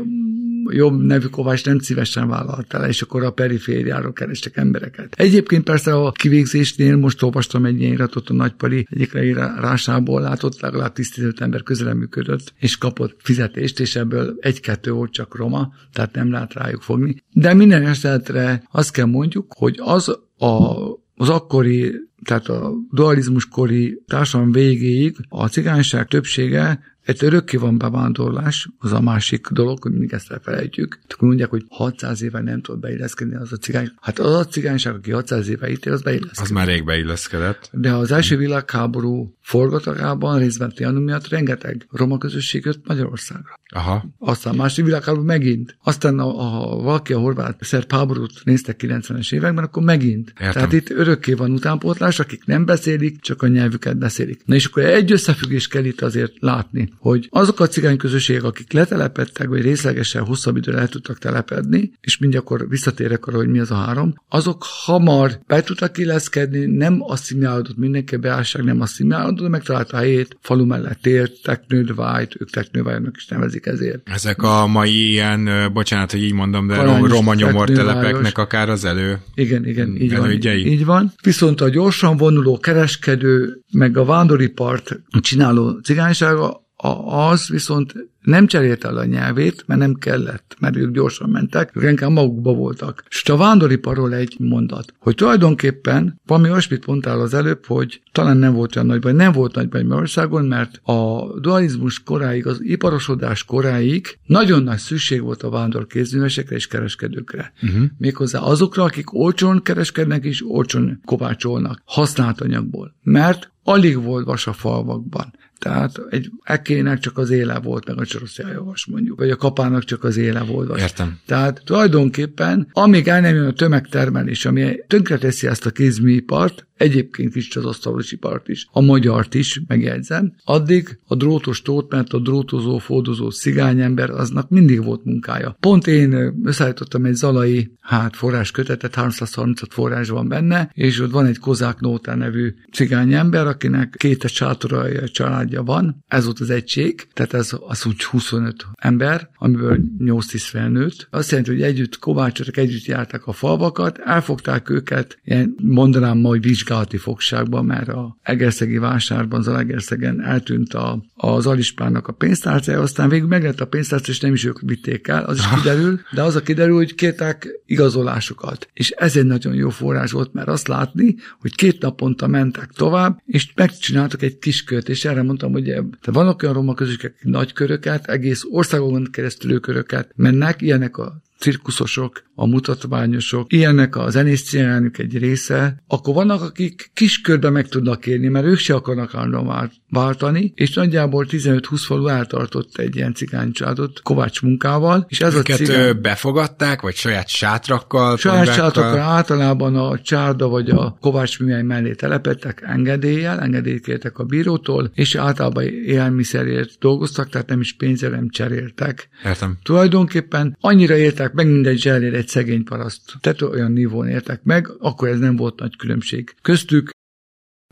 jobb nevű Kovács nem szívesen vállalt el, és akkor a perifériáról kerestek embereket. Egyébként persze a kivégzésnél most olvastam egy ilyen iratot a nagypali egyik leírásából, látott legalább 15 ember közelem működött, és kapott fizetést, és ebből egy-kettő volt csak roma, tehát nem lehet rájuk fogni. De minden esetre azt kell mondjuk, hogy az a, az akkori tehát a dualizmus kori társadalom végéig a cigányság többsége egy örökké van bevándorlás, az a másik dolog, hogy mindig ezt elfelejtjük. Akkor mondják, hogy 600 éve nem tud beilleszkedni az a cigány. Hát az a cigányság, aki 600 éve itt az beilleszkedett. Az már rég beilleszkedett. De az első világháború forgatagában részben Trianum miatt rengeteg roma közösség jött Magyarországra. Aha. Aztán második világháború megint. Aztán a, a, valaki a horvát szerb háborút néztek 90-es években, akkor megint. Értem. Tehát itt örökké van utánpótlás, akik nem beszélik, csak a nyelvüket beszélik. Na és akkor egy összefüggés kell itt azért látni hogy azok a cigány közösségek, akik letelepedtek, vagy részlegesen hosszabb időre el tudtak telepedni, és mindjárt akkor visszatérek arra, hogy mi az a három, azok hamar be tudtak illeszkedni, nem asszimilálódott mindenki beállság, nem asszimilálódott, megtalálta a helyét, falu mellett ért, teknődvájt, ők teknődvájnak is nevezik ezért. Ezek a mai ilyen, bocsánat, hogy így mondom, de Aranyos roma nyomortelepeknek akár az elő. Igen, igen, így van. Elődjei? Így van. Viszont a gyorsan vonuló kereskedő, meg a vándoripart csináló cigánysága az viszont nem cserélte el a nyelvét, mert nem kellett, mert ők gyorsan mentek, ők inkább magukba voltak. És a vándoriparról egy mondat, hogy tulajdonképpen valami olyasmit mondtál az előbb, hogy talán nem volt olyan nagy baj, nem volt nagy baj Magyarországon, mert a dualizmus koráig, az iparosodás koráig nagyon nagy szükség volt a vándor kézművesekre és kereskedőkre. Uh-huh. Méghozzá azokra, akik olcsón kereskednek és olcsón kovácsolnak, használt anyagból. Mert alig volt vas a falvakban. Tehát egy ekének csak az éle volt, meg a csoroszjájavas mondjuk, vagy a kapának csak az éle volt. Vas. Értem. Tehát tulajdonképpen, amíg el nem jön a tömegtermelés, ami tönkreteszi ezt a kézműipart, egyébként is az asztalos ipart is, a magyart is, megjegyzem, addig a drótos tót, mert a drótozó, fordozó cigányember, aznak mindig volt munkája. Pont én összeállítottam egy zalai hát forráskötetet, 330 forrás van benne, és ott van egy Kozák Nóta nevű cigányember, akinek két sátora családja van, ez volt az egység, tehát ez az úgy 25 ember, amiből 8-10 felnőtt. Azt jelenti, hogy együtt kovácsoltak, együtt jártak a falvakat, elfogták őket, ilyen mondanám majd vizsgálati fogságban, mert a Egerszegi vásárban, Zalaegerszegen eltűnt a, az Alispának a pénztárcája, aztán végül meglett a pénztárca, és nem is ők vitték el, az is kiderül, de az a kiderül, hogy kértek igazolásokat. És ez egy nagyon jó forrás volt, mert azt látni, hogy két naponta mentek tovább, és megcsináltak egy kis kört, és erre mondtam, hogy de vannak olyan roma közösségek, akik nagy köröket, egész országokon keresztül köröket mennek, ilyenek a cirkuszosok, a mutatványosok, ilyenek a zenészcénának egy része, akkor vannak, akik kiskörbe meg tudnak érni, mert ők se akarnak állandóan váltani, és nagyjából 15-20 falu eltartott egy ilyen cigánycsádot Kovács munkával, és ez Őket a cigány... befogadták, vagy saját sátrakkal? Saját sátokkal általában a csárda vagy a Kovács műhely mellé telepettek engedéllyel, engedélyt kértek a bírótól, és általában élelmiszerért dolgoztak, tehát nem is pénzre nem cseréltek. Értem. Tulajdonképpen annyira értek meg, mindegy zsellér egy szegény paraszt. Tehát olyan nívón értek meg, akkor ez nem volt nagy különbség. Köztük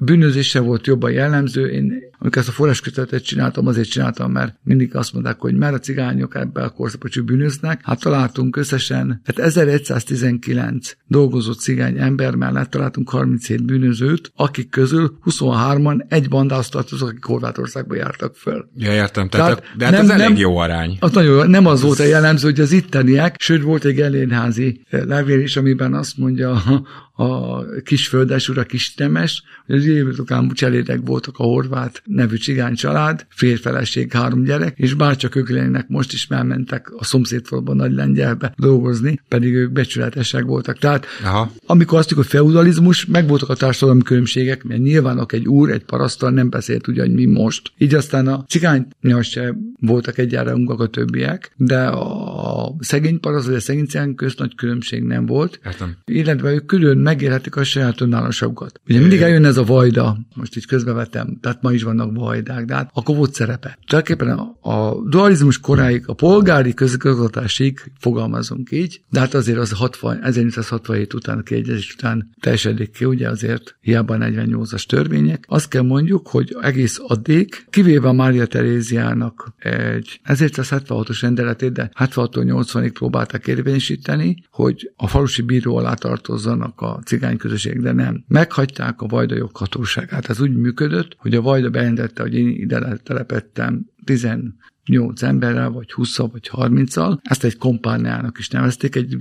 bűnözése volt jobban jellemző. Én, amikor ezt a forráskötetet csináltam, azért csináltam, mert mindig azt mondták, hogy már a cigányok ebben a korszakban bűnöznek. Hát találtunk összesen, hát 1119 dolgozó cigány ember mellett találtunk 37 bűnözőt, akik közül 23-an egy bandához tartozók, akik Horvátországba jártak föl. Ja, értem. Tehát, Tehát de hát nem- ez elég nem- jó arány. Az nagyon jó, nem az volt a jellemző, hogy az itteniek, sőt volt egy elérházi levél is, amiben azt mondja a, a kis földes ura, kis temes, hogy az évutokán cselédek voltak a horvát nevű cigány család, férfeleség, három gyerek, és bárcsak ők lennének, most is elmentek a szomszédfalban nagy lengyelbe dolgozni, pedig ők becsületesek voltak. Tehát Aha. amikor azt mondjuk, hogy feudalizmus, megvoltak a társadalmi különbségek, mert nyilván egy úr, egy parasztal nem beszélt hogy mi most. Így aztán a cigánynyal se voltak egyára a többiek, de a szegény paraszt, vagy a szegény cigány közt nagy különbség nem volt. Értem. Illetve ők külön megélhetik a saját önállóságukat. Ugye mindig eljön ez a vajda, most így közbevetem, tehát ma is vannak vannak vajdák, de hát akkor volt szerepe. Tulajdonképpen a, a dualizmus koráig, a polgári közigazgatásig fogalmazunk így, de hát azért az 60, 1867 után, a kiegyezés után teljesedik ki, ugye azért hiába 48-as törvények. Azt kell mondjuk, hogy egész addig, kivéve Mária Teréziának egy 1176-os rendeletét, de 76 80-ig próbálták érvényesíteni, hogy a falusi bíró alá tartozzanak a cigány közösség, de nem. Meghagyták a Vajda joghatóságát. Ez úgy működött, hogy a Vajda bejelentette, hogy én ide telepettem 10 8 emberrel, vagy 20 vagy 30-al. Ezt egy kompániának is nevezték, egy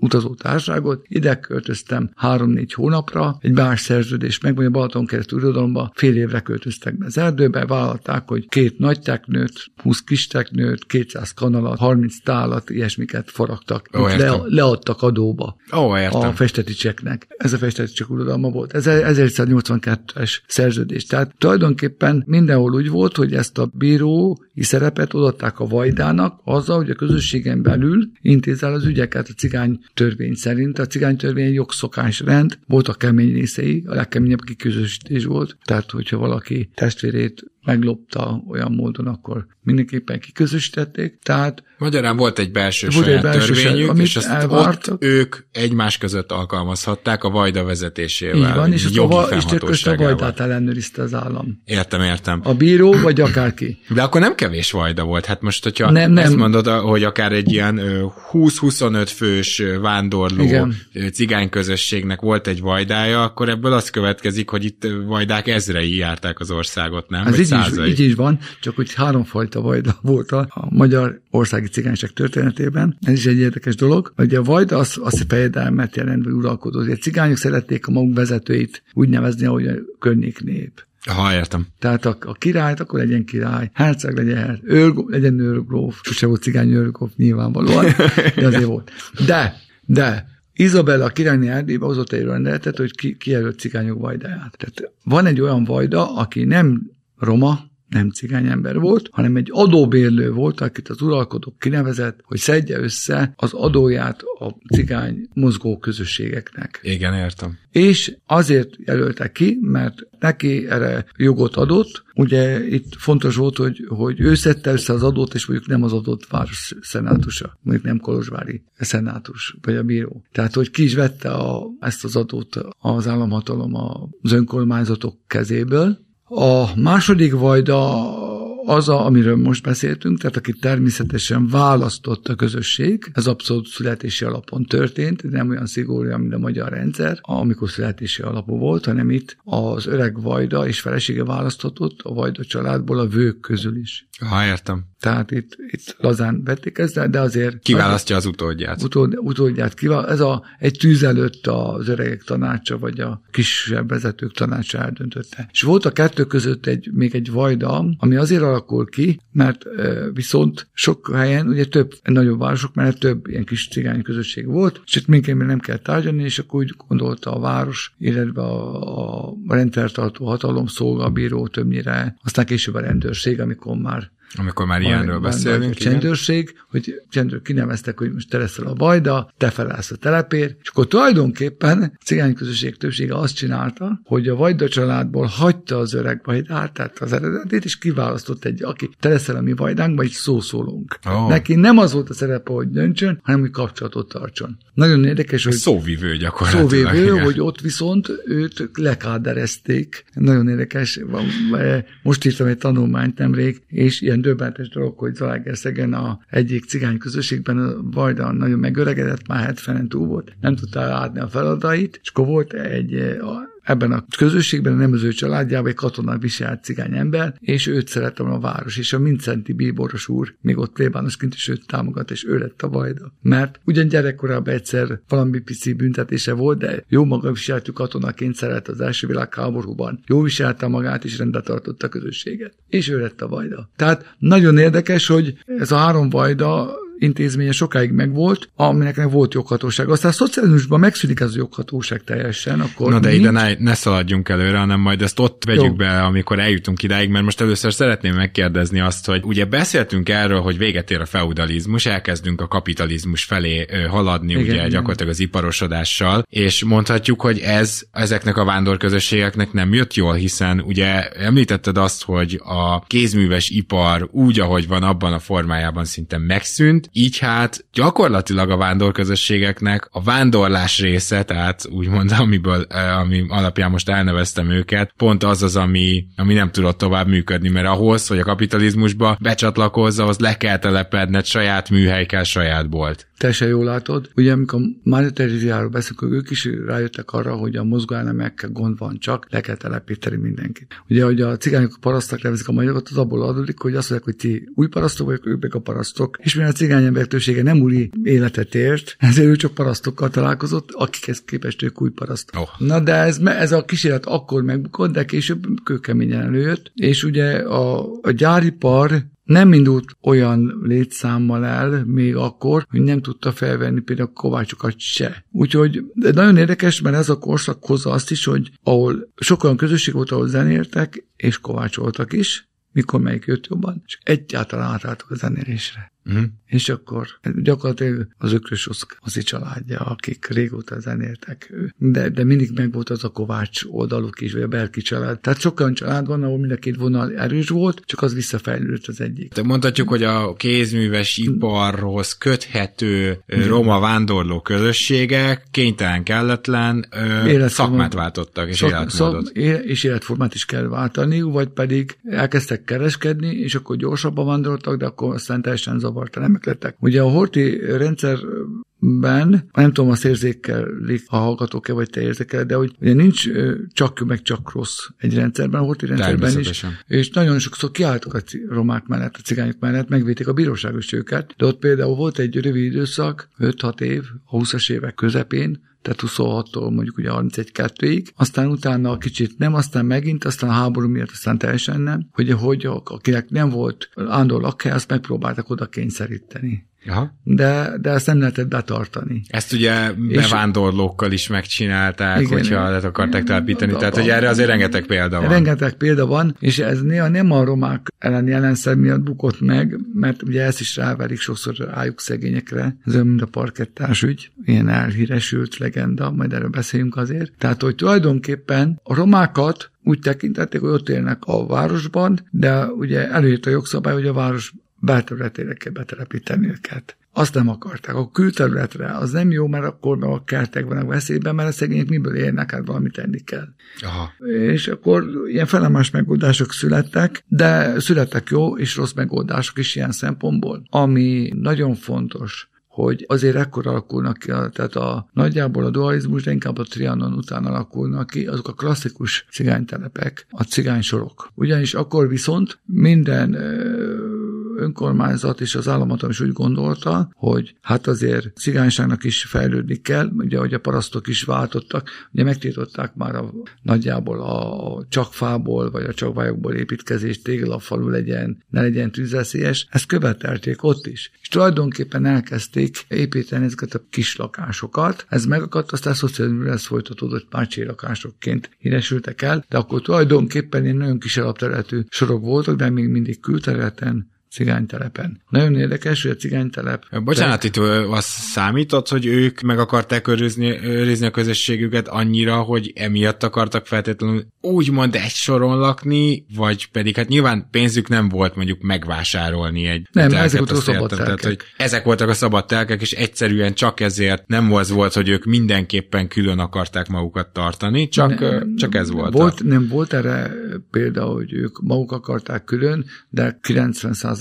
utazó társágot. Ide költöztem 3-4 hónapra, egy más szerződés meg, vagy a Balaton keresztül uradalomba fél évre költöztek be az erdőbe, vállalták, hogy két nagy teknőt, 20 kis teknőt, 200 kanalat, 30 tálat, ilyesmiket faragtak, Ó, le, leadtak adóba Ó, értem. a festeticseknek. Ez a festeticsek uradalma volt. Ez 1182-es szerződés. Tehát tulajdonképpen mindenhol úgy volt, hogy ezt a bírói szerepet odaadták a vajdának? Azzal, hogy a közösségen belül intézel az ügyeket a cigány törvény szerint. A cigány törvény jogszokás rend, voltak kemény részei, a legkeményebb kiközösítés volt, tehát hogyha valaki testvérét meglopta olyan módon, akkor mindenképpen kiközösítették. Tehát Magyarán volt egy belső Volt egy saját belső törvényük, saját, és azt elvártak. ott ők egymás között alkalmazhatták a vajda vezetésével. így van, és, a, jogi va- és csak a vajdát ellenőrizte az állam. Értem, értem. A bíró, vagy akárki. De akkor nem kevés vajda volt. Hát most, hogyha Nem, nem. ezt mondod, hogy akár egy ilyen ö, 20-25 fős vándorló Igen. ö, cigányközösségnek volt egy vajdája, akkor ebből az következik, hogy itt vajdák ezrei járták az országot, nem? Ez Vagy így így is van, csak hogy háromfajta vajda volt a, a magyar országi cigányság történetében. Ez is egy érdekes dolog. Ugye a vajda az, az fejedelmet jelent, vagy uralkodó. Ugye a cigányok szerették a maguk vezetőit úgy nevezni, ahogy a környék nép. Ha, értem. Tehát a, a királyt, akkor legyen király, herceg legyen őr, legyen őrgróf, sose volt cigány őrgróf nyilvánvalóan, de azért volt. De, de, Izabella a királyné Erdélybe hozott egy rendeletet, hogy ki, kijelölt cigányok vajdáját. Tehát van egy olyan vajda, aki nem roma, nem cigány ember volt, hanem egy adóbérlő volt, akit az uralkodók kinevezett, hogy szedje össze az adóját a cigány mozgó közösségeknek. Igen, értem. És azért jelöltek ki, mert neki erre jogot adott. Ugye itt fontos volt, hogy, hogy ő szedte össze az adót, és mondjuk nem az adott város szenátusa, mondjuk nem Kolozsvári szenátus, vagy a bíró. Tehát, hogy ki is vette a, ezt az adót az államhatalom az önkormányzatok kezéből. A második vajda az, a, amiről most beszéltünk, tehát aki természetesen választott a közösség, ez abszolút születési alapon történt, nem olyan szigorú, mint a magyar rendszer, amikor születési alapú volt, hanem itt az öreg vajda és felesége választhatott a vajda családból a vők közül is. Ha, értem. Tehát itt, itt lazán vették ezt, de azért... Kiválasztja az utódját. Utód, utódját kivál, ez a, egy tűz előtt az öregek tanácsa, vagy a kisebb vezetők tanácsa eldöntötte. És volt a kettő között egy, még egy vajda, ami azért alakul ki, mert viszont sok helyen, ugye több nagyobb városok, mert több ilyen kis cigány közösség volt, és itt minket nem kell tárgyalni, és akkor úgy gondolta a város, illetve a, a rendfeltartó hatalom, szolgabíró többnyire, aztán később a rendőrség, amikor már Amikor már ilyenről beszélünk. igen. csendőrség, hogy csendőr kineveztek, hogy most te leszel a bajda, te felállsz a telepér, és akkor tulajdonképpen a cigány közösség többsége azt csinálta, hogy a vajda családból hagyta az öreg vajdát, tehát az eredetét, és kiválasztott egy, aki te leszel a mi vajdánkba, egy szószólunk. Ó. Neki nem az volt a szerepe, hogy döntsön, hanem hogy kapcsolatot tartson. Nagyon érdekes, hogy Szóvivő gyakorlatilag. szóvévő, igen. hogy ott viszont őt lekáderezték. Nagyon érdekes. van, eh, Most írtam egy tanulmányt nemrég, és ilyen döbbenetes dolog, hogy Zalaegerszegen a egyik cigány közösségben a Vajda nagyon megöregedett, már 70-en túl volt, nem tudta látni a felatait, és akkor volt egy eh, a- ebben a közösségben, nem az ő családjában egy katona viselt cigány ember, és őt szerettem a város, és a Mincenti bíboros úr még ott plébánosként is őt támogat, és ő lett a vajda. Mert ugyan gyerekkorában egyszer valami pici büntetése volt, de jó maga viseltű katonaként szeret az első világháborúban. Jó viselte magát, és rendbe tartotta a közösséget. És ő lett a vajda. Tehát nagyon érdekes, hogy ez a három vajda intézménye sokáig megvolt, aminek volt joghatóság. Aztán a szocializmusban megszűnik ez a joghatóság teljesen, akkor Na de nincs. ide ne, ne szaladjunk előre, hanem majd ezt ott vegyük Jó. be, amikor eljutunk idáig, mert most először szeretném megkérdezni azt, hogy ugye beszéltünk erről, hogy véget ér a feudalizmus, elkezdünk a kapitalizmus felé haladni, Igen, ugye igen. gyakorlatilag az iparosodással, és mondhatjuk, hogy ez ezeknek a vándorközösségeknek nem jött jól, hiszen ugye említetted azt, hogy a kézműves ipar úgy, ahogy van abban a formájában szinte megszűnt, így hát gyakorlatilag a vándorközösségeknek a vándorlás része, tehát úgymond amiből, ami alapján most elneveztem őket, pont az az, ami, ami nem tudott tovább működni, mert ahhoz, hogy a kapitalizmusba becsatlakozz, ahhoz le kell telepedned, saját műhely kell, saját bolt. Teljesen jól látod. Ugye amikor Mária Teréziáról beszélünk, ők is rájöttek arra, hogy a mozgóelemekkel gond van csak, le kell telepíteni mindenkit. Ugye, hogy a cigányok a parasztok nevezik a magyarokat, az abból adódik, hogy azt mondják, hogy ti új parasztok vagyok, ők meg a parasztok. És mivel a cigány emberek többsége nem úri életet ért, ezért ő csak parasztokkal találkozott, akikhez képest ők új parasztok. Oh. Na de ez, ez a kísérlet akkor megbukott, de később kőkeményen előjött, és ugye a, a gyáripar nem indult olyan létszámmal el még akkor, hogy nem tudta felvenni például kovácsokat se. Úgyhogy de nagyon érdekes, mert ez a korszak hozza azt is, hogy ahol sok olyan közösség volt, ahol zenéltek, és kovácsoltak is, mikor melyik jött jobban, és egyáltalán átálltak a zenélésre. Uh-huh. És akkor gyakorlatilag az ökrös Oszkázi családja, akik régóta zenéltek, de, de mindig megvolt az a Kovács oldaluk is, vagy a Berki család. Tehát sok olyan család van, ahol mind a két vonal erős volt, csak az visszafejlődött az egyik. De mondhatjuk, hogy a kézműves iparhoz köthető roma vándorló közösségek kénytelen, kelletlen ö, szakmát váltottak, és Szak- életmódot. szak- és életformát is kell váltani, vagy pedig elkezdtek kereskedni, és akkor gyorsabban vándoroltak, de akkor aztán teljesen zavartelemek lettek. Ugye a horti rendszerben, nem tudom, azt érzékelik a hallgatók-e, vagy te érzékel, de hogy ugye nincs csak jó, meg csak rossz egy rendszerben, a horti rendszerben is. És nagyon sokszor kiálltak a romák mellett, a cigányok mellett, megvédték a bíróságos őket, de ott például volt egy rövid időszak, 5-6 év, a 20-as évek közepén, tehát 26-tól mondjuk ugye 31-2-ig, aztán utána kicsit nem, aztán megint, aztán a háború miatt, aztán teljesen nem, hogy, hogy akinek nem volt ándor lakhely, azt megpróbáltak oda kényszeríteni. Aha. De, de ezt nem lehetett betartani. Ezt ugye bevándorlókkal is megcsinálták, Igen, hogyha le akarták telepíteni, A- tehát a- hogy erre azért rengeteg példa van. Rengeteg példa van, és ez néha nem a romák ellen jelenszer miatt bukott meg, mert ugye ezt is ráverik sokszor rájuk szegényekre, ez olyan, mint a parkettás ügy, ilyen elhíresült legenda, majd erről beszéljünk azért. Tehát, hogy tulajdonképpen a romákat úgy tekintették, hogy ott élnek a városban, de ugye előírt a jogszabály, hogy a város belterületére kell betelepíteni őket. Azt nem akarták. A külterületre az nem jó, mert akkor meg a kertek vannak veszélyben, mert a szegények miből élnek, hát valamit tenni kell. Aha. És akkor ilyen felemás megoldások születtek, de születtek jó és rossz megoldások is ilyen szempontból. Ami nagyon fontos, hogy azért ekkor alakulnak ki, tehát a, nagyjából a dualizmus, de inkább a trianon után alakulnak ki, azok a klasszikus cigánytelepek, a cigánysorok. Ugyanis akkor viszont minden ö, önkormányzat és az államhatalom is úgy gondolta, hogy hát azért cigányságnak is fejlődni kell, ugye, hogy a parasztok is váltottak, ugye megtiltották már a, nagyjából a csakfából, vagy a csakvályokból építkezést, téglalfalú legyen, ne legyen tűzveszélyes, ezt követelték ott is. És tulajdonképpen elkezdték építeni ezeket a kis lakásokat, ez megakadt, aztán szocializmusra ez folytatódott pácsi lakásokként híresültek el, de akkor tulajdonképpen ilyen nagyon kis alapterületű sorok voltak, de még mindig külterületen, cigánytelepen. Nagyon érdekes, hogy a cigánytelep... Bocsánat, itt ö, azt számított, hogy ők meg akarták őrizni, őrizni a közösségüket annyira, hogy emiatt akartak feltétlenül úgymond egy soron lakni, vagy pedig hát nyilván pénzük nem volt mondjuk megvásárolni egy Nem, telket, ezek voltak a szabad Tehát, hogy ezek voltak a szabad telkek, és egyszerűen csak ezért nem volt, volt hogy ők mindenképpen külön akarták magukat tartani, csak, Nem, csak ez volt. Volt, nem volt erre példa, hogy ők maguk akarták külön, de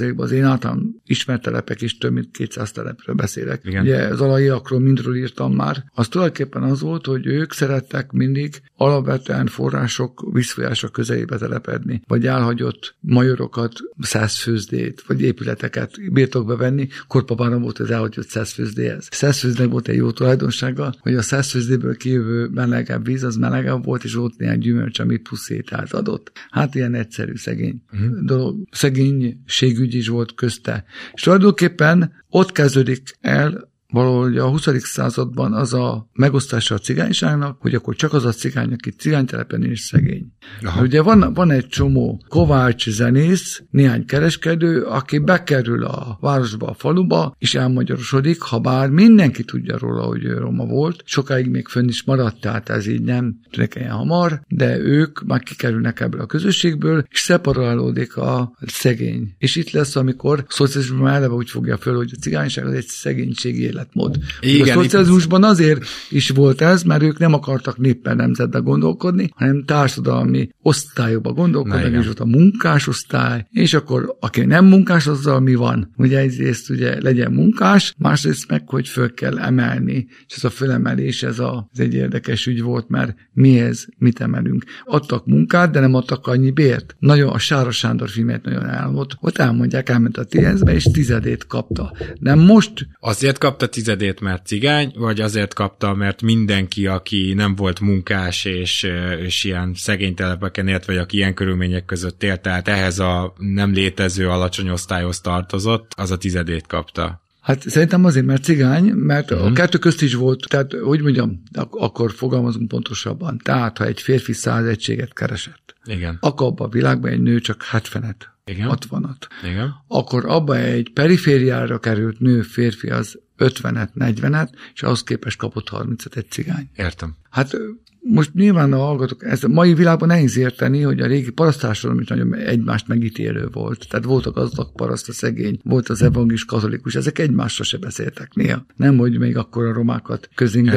90%-ban az én általam ismert telepek is több mint 200 telepről beszélek. Igen. Ugye az alaiakról mindről írtam már. Az tulajdonképpen az volt, hogy ők szerettek mindig alapvetően források visszfolyása közelébe telepedni, vagy elhagyott majorokat, százfőzdét, vagy épületeket birtokba venni, korpapáron volt az elhagyott százfőzdéhez. Százfőzdének volt egy jó tulajdonsága, hogy a százfőzdéből kijövő melegebb víz, az melegebb volt, és volt néhány gyümölcs, amit puszétát adott. Hát ilyen egyszerű, szegény uh-huh. dolog. Szegénységügy is volt közte. És tulajdonképpen ott kezdődik el valahogy a 20. században az a megosztása a cigányságnak, hogy akkor csak az a cigány, aki cigánytelepen és szegény. Aha. Ugye van, van egy csomó kovács zenész, néhány kereskedő, aki bekerül a városba, a faluba, és elmagyarosodik, ha bár mindenki tudja róla, hogy ő roma volt, sokáig még fönn is maradt, tehát ez így nem tűnik ilyen hamar, de ők már kikerülnek ebből a közösségből, és szeparálódik a szegény. És itt lesz, amikor a szocializmus eleve úgy fogja föl, hogy a cigányság az egy szegénységi élet életmód. Igen, a szocializmusban azért is volt ez, mert ők nem akartak néppen nemzetbe gondolkodni, hanem társadalmi osztályokba gondolkodni, és ott a munkásosztály, és akkor aki nem munkás, azzal mi van? Ugye egyrészt ugye legyen munkás, másrészt meg, hogy föl kell emelni, és ez a fölemelés, ez, a, ez egy érdekes ügy volt, mert mihez mit emelünk. Adtak munkát, de nem adtak annyi bért. Nagyon a Sára Sándor filmet nagyon elmondott, ott elmondják, elment a TSZ-be, és tizedét kapta. De most... Azért kapta tizedét, mert cigány, vagy azért kapta, mert mindenki, aki nem volt munkás és, és ilyen szegény telepeken élt, vagy aki ilyen körülmények között élt, tehát ehhez a nem létező alacsony osztályhoz tartozott, az a tizedét kapta. Hát szerintem azért, mert cigány, mert uh-huh. a mhm. kettő közt is volt, tehát hogy mondjam, ak- akkor fogalmazunk pontosabban. Tehát, ha egy férfi száz egységet keresett, Igen. akkor abban a világban egy nő csak 70-et, Igen. 60-at. Igen. Akkor abban egy perifériára került nő, férfi az 50-et, 40-et, és ahhoz képest kapott 30-et egy cigány. Értem. Hát most nyilván a hallgatók, ez a mai világban nehéz érteni, hogy a régi parasztársadalom is nagyon egymást megítélő volt. Tehát volt a gazdag paraszt, a szegény, volt az evangélis katolikus, ezek egymásra se beszéltek néha. Nem, hogy még akkor a romákat közénk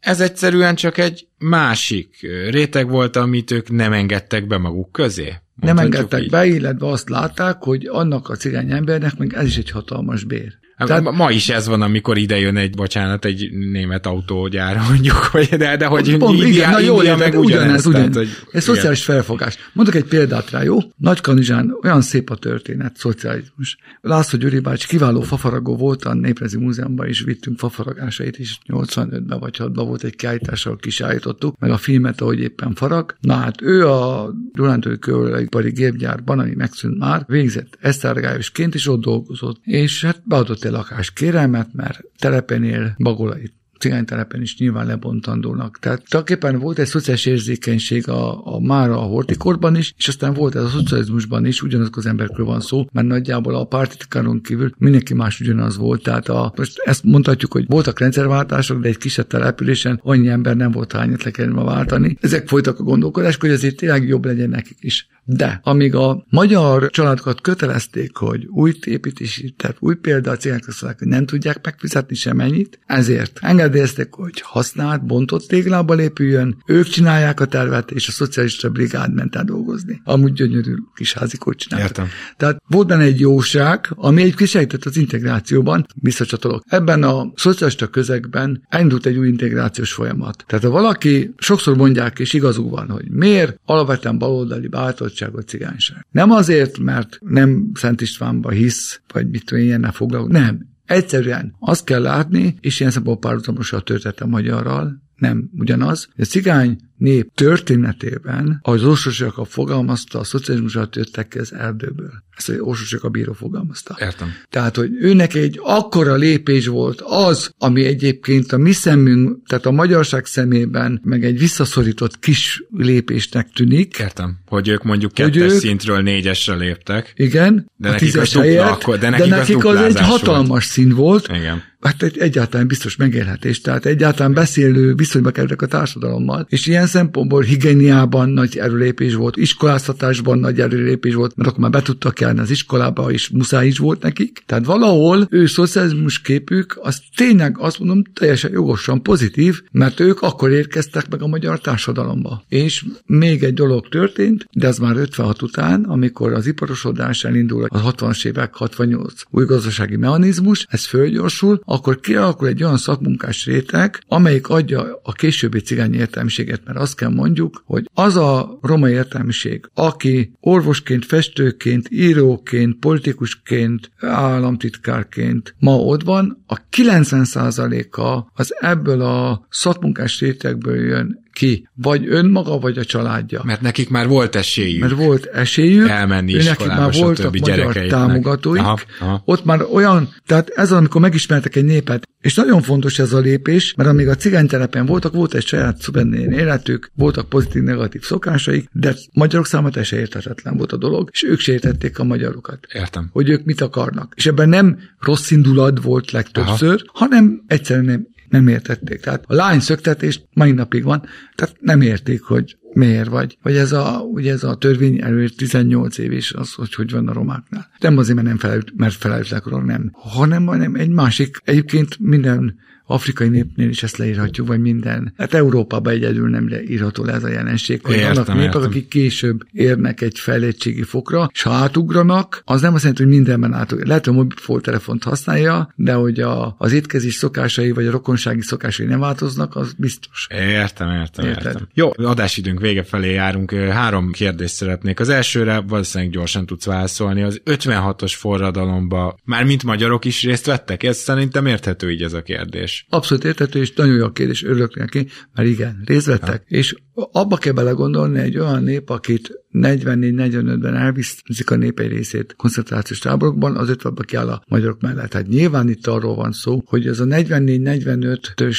Ez egyszerűen csak egy másik réteg volt, amit ők nem engedtek be maguk közé. Nem engedtek be, illetve azt látták, hogy annak a cigány embernek még ez is egy hatalmas bér. Hát Tehát, ma is ez van, amikor ide jön egy, bocsánat, egy német autógyár, mondjuk, vagy de, de hogy pont, India, igen, na jó, India meg ugyanez. ugyanez, ugyanez. Tehát, hogy, ez szociális felfogás. Mondok egy példát rá, jó? Nagy Kanizsán olyan szép a történet, szocializmus. László Gyuri bácsi kiváló fafaragó volt a Néprezi Múzeumban, is vittünk fafaragásait is 85-ben vagy 6-ban volt egy kiállítással kisállítottuk, meg a filmet, ahogy éppen farag. Na hát ő a Dunántúli Kőolajipari Gépgyárban, ami megszűnt már, végzett esztergályosként, és ott dolgozott. És hát beadott egy lakás kérelmet, mert telepen él, bagolait cigánytelepen is nyilván lebontandónak. Tehát tulajdonképpen volt egy szociális érzékenység a, a már a hortikorban is, és aztán volt ez a szocializmusban is, ugyanazok az emberekről van szó, mert nagyjából a pártitkáron kívül mindenki más ugyanaz volt. Tehát a, most ezt mondhatjuk, hogy voltak rendszerváltások, de egy kisebb településen annyi ember nem volt hányat le kellene váltani. Ezek folytak a gondolkodás, hogy azért tényleg jobb legyen nekik is. De amíg a magyar családokat kötelezték, hogy új építési, tehát új példa a cégek hogy nem tudják megfizetni semennyit, ezért engedélyezték, hogy használt, bontott téglába lépüljön, ők csinálják a tervet, és a szocialista brigád ment el dolgozni. Amúgy gyönyörű kis házikót csináltak. Értem. Tehát volt benne egy jóság, ami egy kis az integrációban, visszacsatolok. Ebben a szocialista közegben elindult egy új integrációs folyamat. Tehát ha valaki, sokszor mondják, és igazuk van, hogy miért alapvetően baloldali bátor a cigányság. Nem azért, mert nem Szent Istvánba hisz, vagy mit tudom, ilyennel foglalkozik. Nem. Egyszerűen azt kell látni, és ilyen szempontból párhuzamos a történet magyarral, nem ugyanaz. A cigány nép történetében, ahogy az a fogalmazta, a szocializmus alatt jöttek ki az erdőből. Ezt az a bíró fogalmazta. Értem. Tehát, hogy őnek egy akkora lépés volt az, ami egyébként a mi szemünk, tehát a magyarság szemében meg egy visszaszorított kis lépésnek tűnik. Értem. Hogy ők mondjuk kettes ők, szintről négyesre léptek. Igen. De nekik az dupla, helyett, akkor, de nekik de nekik az, az egy hatalmas volt. szín volt. Igen hát egy egyáltalán biztos megélhetés, tehát egyáltalán beszélő viszonyba kerültek a társadalommal. És ilyen szempontból higiéniában nagy erőlépés volt, iskoláztatásban nagy erőlépés volt, mert akkor már be tudtak járni az iskolába, és muszáj is volt nekik. Tehát valahol ő szocializmus képük, az tényleg azt mondom teljesen jogosan pozitív, mert ők akkor érkeztek meg a magyar társadalomba. És még egy dolog történt, de ez már 56 után, amikor az iparosodás elindul a 60-as évek 68 új gazdasági mechanizmus, ez fölgyorsul, akkor kialakul egy olyan szakmunkás réteg, amelyik adja a későbbi cigány értelmiséget, mert azt kell mondjuk, hogy az a roma értelmiség, aki orvosként, festőként, íróként, politikusként, államtitkárként ma ott van, a 90%-a az ebből a szakmunkás rétegből jön ki, vagy önmaga, vagy a családja. Mert nekik már volt esélyük. Mert volt esélyük, elmenni nekik már voltak magyar támogatóik, aha, aha. ott már olyan, tehát ez amikor megismertek egy népet, és nagyon fontos ez a lépés, mert amíg a cigánytelepen voltak, volt egy saját szuverén életük, voltak pozitív-negatív szokásaik, de magyarok számára teljesen érthetetlen volt a dolog, és ők sértették a magyarokat. Értem. Hogy ők mit akarnak. És ebben nem rossz indulat volt legtöbbször, Aha. hanem egyszerűen nem nem értették. Tehát a lány szöktetés mai napig van, tehát nem érték, hogy miért vagy. Vagy ez a, ugye ez a törvény előtt 18 év is az, hogy hogy van a romáknál. Nem azért, mert nem felelt, mert felelőtlenek, nem. Hanem, hanem egy másik, egyébként minden afrikai népnél is ezt leírhatjuk, vagy minden. Hát Európában egyedül nem írható le ez a jelenség, hogy értem, vannak népek, értem. akik később érnek egy fejlettségi fokra, és ha átugranak, az nem azt jelenti, hogy mindenben átugranak. Lehet, hogy mobiltelefont használja, de hogy a, az étkezés szokásai, vagy a rokonsági szokásai nem változnak, az biztos. Értem, értem, Érted? értem. Jó, adásidőnk vége felé járunk. Három kérdést szeretnék. Az elsőre valószínűleg gyorsan tudsz válaszolni. Az 56-os forradalomba már mint magyarok is részt vettek? Ez szerintem érthető így ez a kérdés Abszolút értető, és nagyon jó a kérdés, örülök neki, mert igen, részt vettek. Ha. És abba kell belegondolni egy olyan nép, akit 44-45-ben elviszik a nép egy részét koncentrációs táborokban, az 50 kiáll a magyarok mellett. Hát nyilván itt arról van szó, hogy ez a 44-45-ös,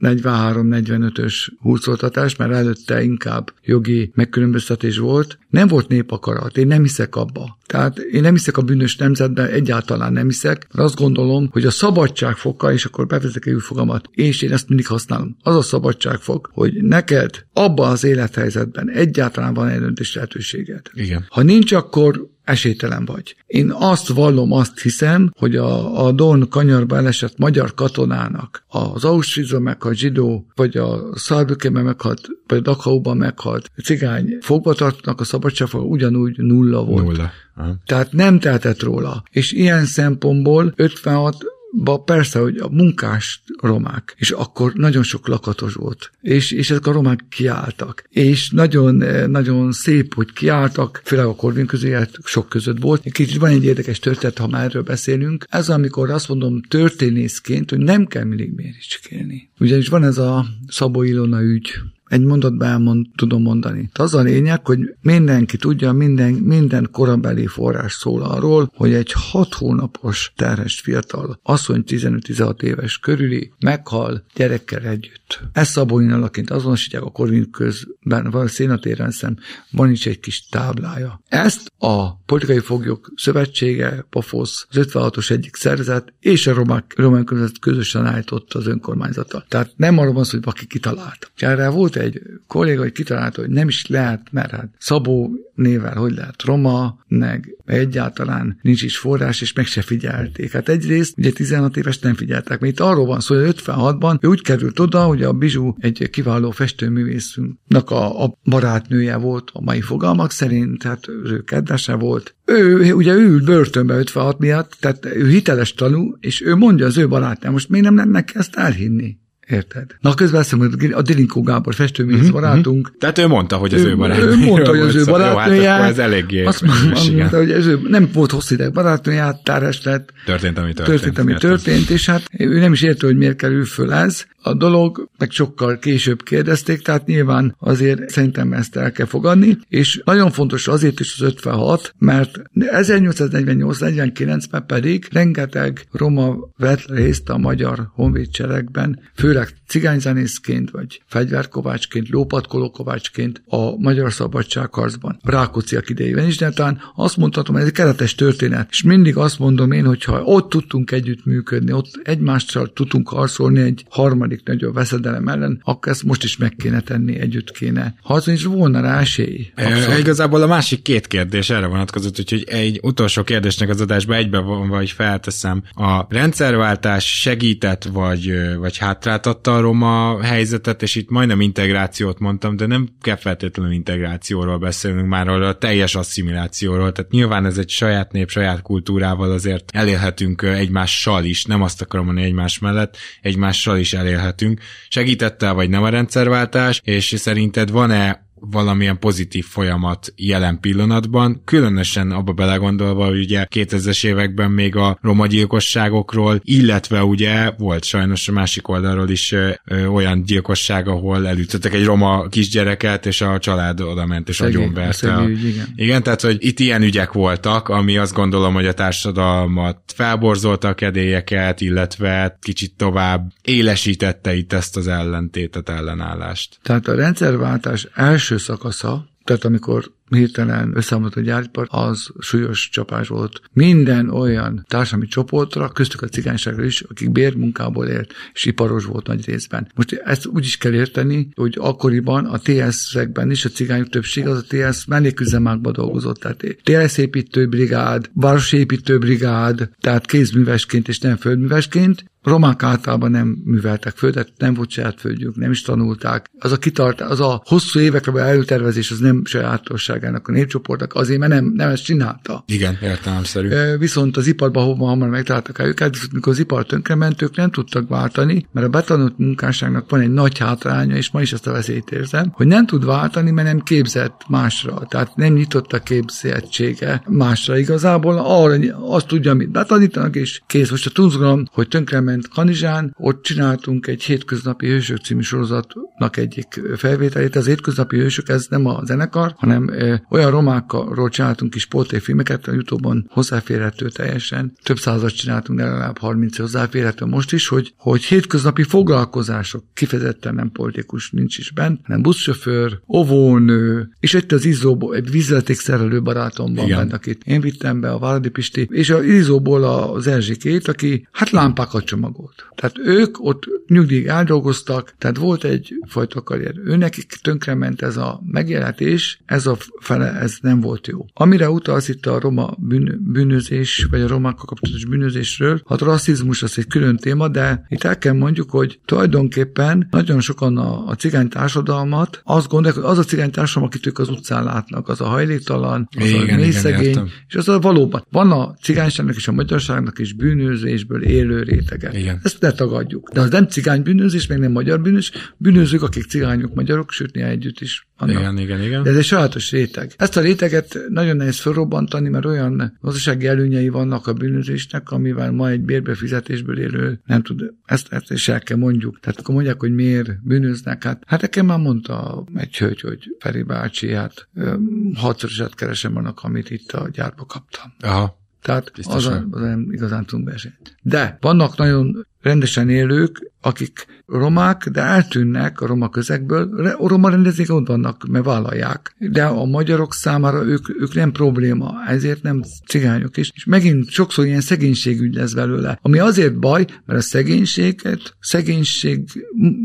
43-45-ös húzoltatás, mert előtte inkább jogi megkülönböztetés volt, nem volt népakarat, én nem hiszek abba. Tehát én nem hiszek a bűnös nemzetben, egyáltalán nem hiszek, mert azt gondolom, hogy a szabadságfoka, és akkor bevezetek egy fogamat, és én ezt mindig használom, az a szabadságfok, hogy neked abban az élethelyzetben egyáltalán van egy döntés lehetőséged. Igen. Ha nincs, akkor esélytelen vagy. Én azt vallom, azt hiszem, hogy a, a Don kanyarba elesett magyar katonának az Auschwitzban meghalt zsidó, vagy a Szarbükeben meghalt, vagy a Dachauban meghalt cigány fogvatartnak a szabadságfog ugyanúgy nulla volt. Nulla. Aha. Tehát nem tehetett róla. És ilyen szempontból 56 ba persze, hogy a munkás romák, és akkor nagyon sok lakatos volt, és, és ezek a romák kiálltak, és nagyon, eh, nagyon szép, hogy kiálltak, főleg a Korvin közé sok között volt. Kicsit van egy érdekes történet, ha már erről beszélünk. Ez amikor azt mondom történészként, hogy nem kell mindig méricskélni. Ugyanis van ez a Szabó Ilona ügy, egy mondatban elmond, tudom mondani. Az a lényeg, hogy mindenki tudja, minden, minden korabeli forrás szól arról, hogy egy hat hónapos terhes fiatal, asszony 15-16 éves körüli meghal gyerekkel együtt. Ezt Szabolyin alaként azonosítják a Korvin közben, vagy a szénatéren szem, van is egy kis táblája. Ezt a Politikai Foglyok Szövetsége, PAFOSZ, az 56-os egyik szerzet, és a romák, román között közösen állította az önkormányzata. Tehát nem arról van szó, hogy valaki kitalálta. Erre volt egy kolléga, hogy kitalálta, hogy nem is lehet, mert hát Szabó nével hogy lehet roma, meg egyáltalán nincs is forrás, és meg se figyelték. Hát egyrészt ugye 16 éves nem figyeltek, mert itt arról van szó, hogy 56-ban ő úgy került oda, hogy a Bizsú egy kiváló festőművészünknek a, a barátnője volt a mai fogalmak szerint, tehát ő kedvese volt. Ő, ugye ő ült börtönbe 56 miatt, tehát ő hiteles tanú, és ő mondja az ő barátnője, most miért nem lennek ezt elhinni? Érted? Na közben azt hogy a Dilinkó Gábor festőművész uh-huh, barátunk. Uh-huh. Tehát ő mondta, hogy az ő, ő barátnője. Ő mondta, hogy az ő barátnője. Jó, hát ez eléggé azt mondta, hogy ez ő nem volt hosszú ideig barátnője, áttárás lett. Történt, ami történt. Történt, ami történt, és hát ő nem is érte, hogy miért kerül föl ez a dolog, meg sokkal később kérdezték, tehát nyilván azért szerintem ezt el kell fogadni, és nagyon fontos azért is az 56, mert 1848-49-ben pedig rengeteg roma vett részt a magyar honvédseregben, főleg cigányzenészként, vagy fegyverkovácsként, lópatkolókovácsként a magyar szabadságharcban, Rákóciak idejében is, de talán azt mondhatom, ez egy keretes történet, és mindig azt mondom én, hogyha ott tudtunk együttműködni, ott egymással tudtunk harcolni egy harmadik nagyobb veszedelem ellen, akkor ezt most is meg kéne tenni, együtt kéne harcolni, és volna rá esély. E, igazából a másik két kérdés erre vonatkozott, úgyhogy egy utolsó kérdésnek az adásba egybe van, vagy felteszem. A rendszerváltás segített, vagy, vagy hátráltatta a roma helyzetet, és itt majdnem integrációt mondtam, de nem kell feltétlenül integrációról beszélnünk már, arra a teljes asszimilációról. Tehát nyilván ez egy saját nép, saját kultúrával azért elérhetünk egymással is, nem azt akarom mondani egymás mellett, egymással is elérhetünk. Segítette vagy nem a rendszerváltás, és szerinted van-e valamilyen pozitív folyamat jelen pillanatban, különösen abba belegondolva, hogy ugye 2000-es években még a roma gyilkosságokról, illetve ugye volt sajnos a másik oldalról is ö, ö, olyan gyilkosság, ahol elütöttek egy roma kisgyereket, és a család oda ment és agyonverte. Igen. igen, tehát hogy itt ilyen ügyek voltak, ami azt gondolom, hogy a társadalmat felborzolta a kedélyeket, illetve kicsit tovább élesítette itt ezt az ellentétet, ellenállást. Tehát a rendszerváltás első első szakasza, tehát amikor hirtelen összeomlott a gyáripar, az súlyos csapás volt. Minden olyan társadalmi csoportra, köztük a cigányságra is, akik bérmunkából élt, és iparos volt nagy részben. Most ezt úgy is kell érteni, hogy akkoriban a TS-ekben is a cigányok többség az a TS melléküzemákban dolgozott. Tehát TS építőbrigád, városépítőbrigád, tehát kézművesként és nem földművesként, romák általában nem műveltek földet, nem volt saját földjük, nem is tanulták. Az a kitart, az a hosszú évekre előtervezés, az nem sajátosságának a népcsoportnak, azért, mert nem, nem ezt csinálta. Igen, értelemszerű. Viszont az iparban hova hamar megtaláltak el őket, viszont mikor az ipar tönkrement, ők nem tudtak váltani, mert a betanult munkásságnak van egy nagy hátránya, és ma is ezt a veszélyt érzem, hogy nem tud váltani, mert nem képzett másra, tehát nem nyitott a képzettsége másra. Igazából arra azt tudja, amit betanítanak, és kész. Most a tunzgalom, hogy tönkrement ment Kanizsán, ott csináltunk egy hétköznapi hősök című sorozatnak egyik felvételét. Az hétköznapi hősök, ez nem a zenekar, hanem olyan romákról csináltunk kis portréfilmeket, a Youtube-on hozzáférhető teljesen. Több százat csináltunk, de legalább 30 hozzáférhető most is, hogy, hogy hétköznapi foglalkozások, kifejezetten nem politikus nincs is benne, hanem buszsofőr, óvónő, és egy az Izóból, egy vízletékszerelő barátom van benne, akit én vittem be, a Váradi Pisti, és az Izóból az Erzsikét, aki hát lámpákat csomagolt. Tehát ők ott nyugdíjig eldolgoztak, tehát volt egy fajta karrier. Őnekik tönkrement ez a megjelentés, ez a fele, ez nem volt jó. Amire utalsz itt a roma bűn, bűnözés, vagy a romákkal kapcsolatos bűnözésről, hát a rasszizmus az egy külön téma, de itt el kell mondjuk, hogy tulajdonképpen nagyon sokan a, a cigány társadalmat azt gondolják, hogy az a cigány társadalom, akit ők az utcán látnak, az a hajléktalan, az igen, a mély szegény, és az a valóban. Van a cigányságnak és a magyarságnak is bűnözésből élő rétege. Igen. Ezt ne tagadjuk. De az nem cigány bűnözés, meg nem magyar bűnös, bűnözők, akik cigányok, magyarok, sőt, néha együtt is vannak. Igen, igen, igen. De ez egy sajátos réteg. Ezt a réteget nagyon nehéz felrobbantani, mert olyan gazdasági előnyei vannak a bűnözésnek, amivel ma egy bérbefizetésből élő nem tud, ezt, ezt is el kell mondjuk. Tehát akkor mondják, hogy miért bűnöznek. Hát, hát nekem már mondta egy hölgy, hogy Feri bácsi, hát hatszorosát keresem annak, amit itt a gyárba kaptam. Aha. Tehát az, az nem igazán tudunk versenyt. De vannak nagyon rendesen élők, akik romák, de eltűnnek a roma közegből. A roma rendezék ott vannak, mert vállalják. De a magyarok számára ők, ők nem probléma, ezért nem cigányok is. És megint sokszor ilyen szegénységügy lesz belőle, ami azért baj, mert a szegénységet szegénység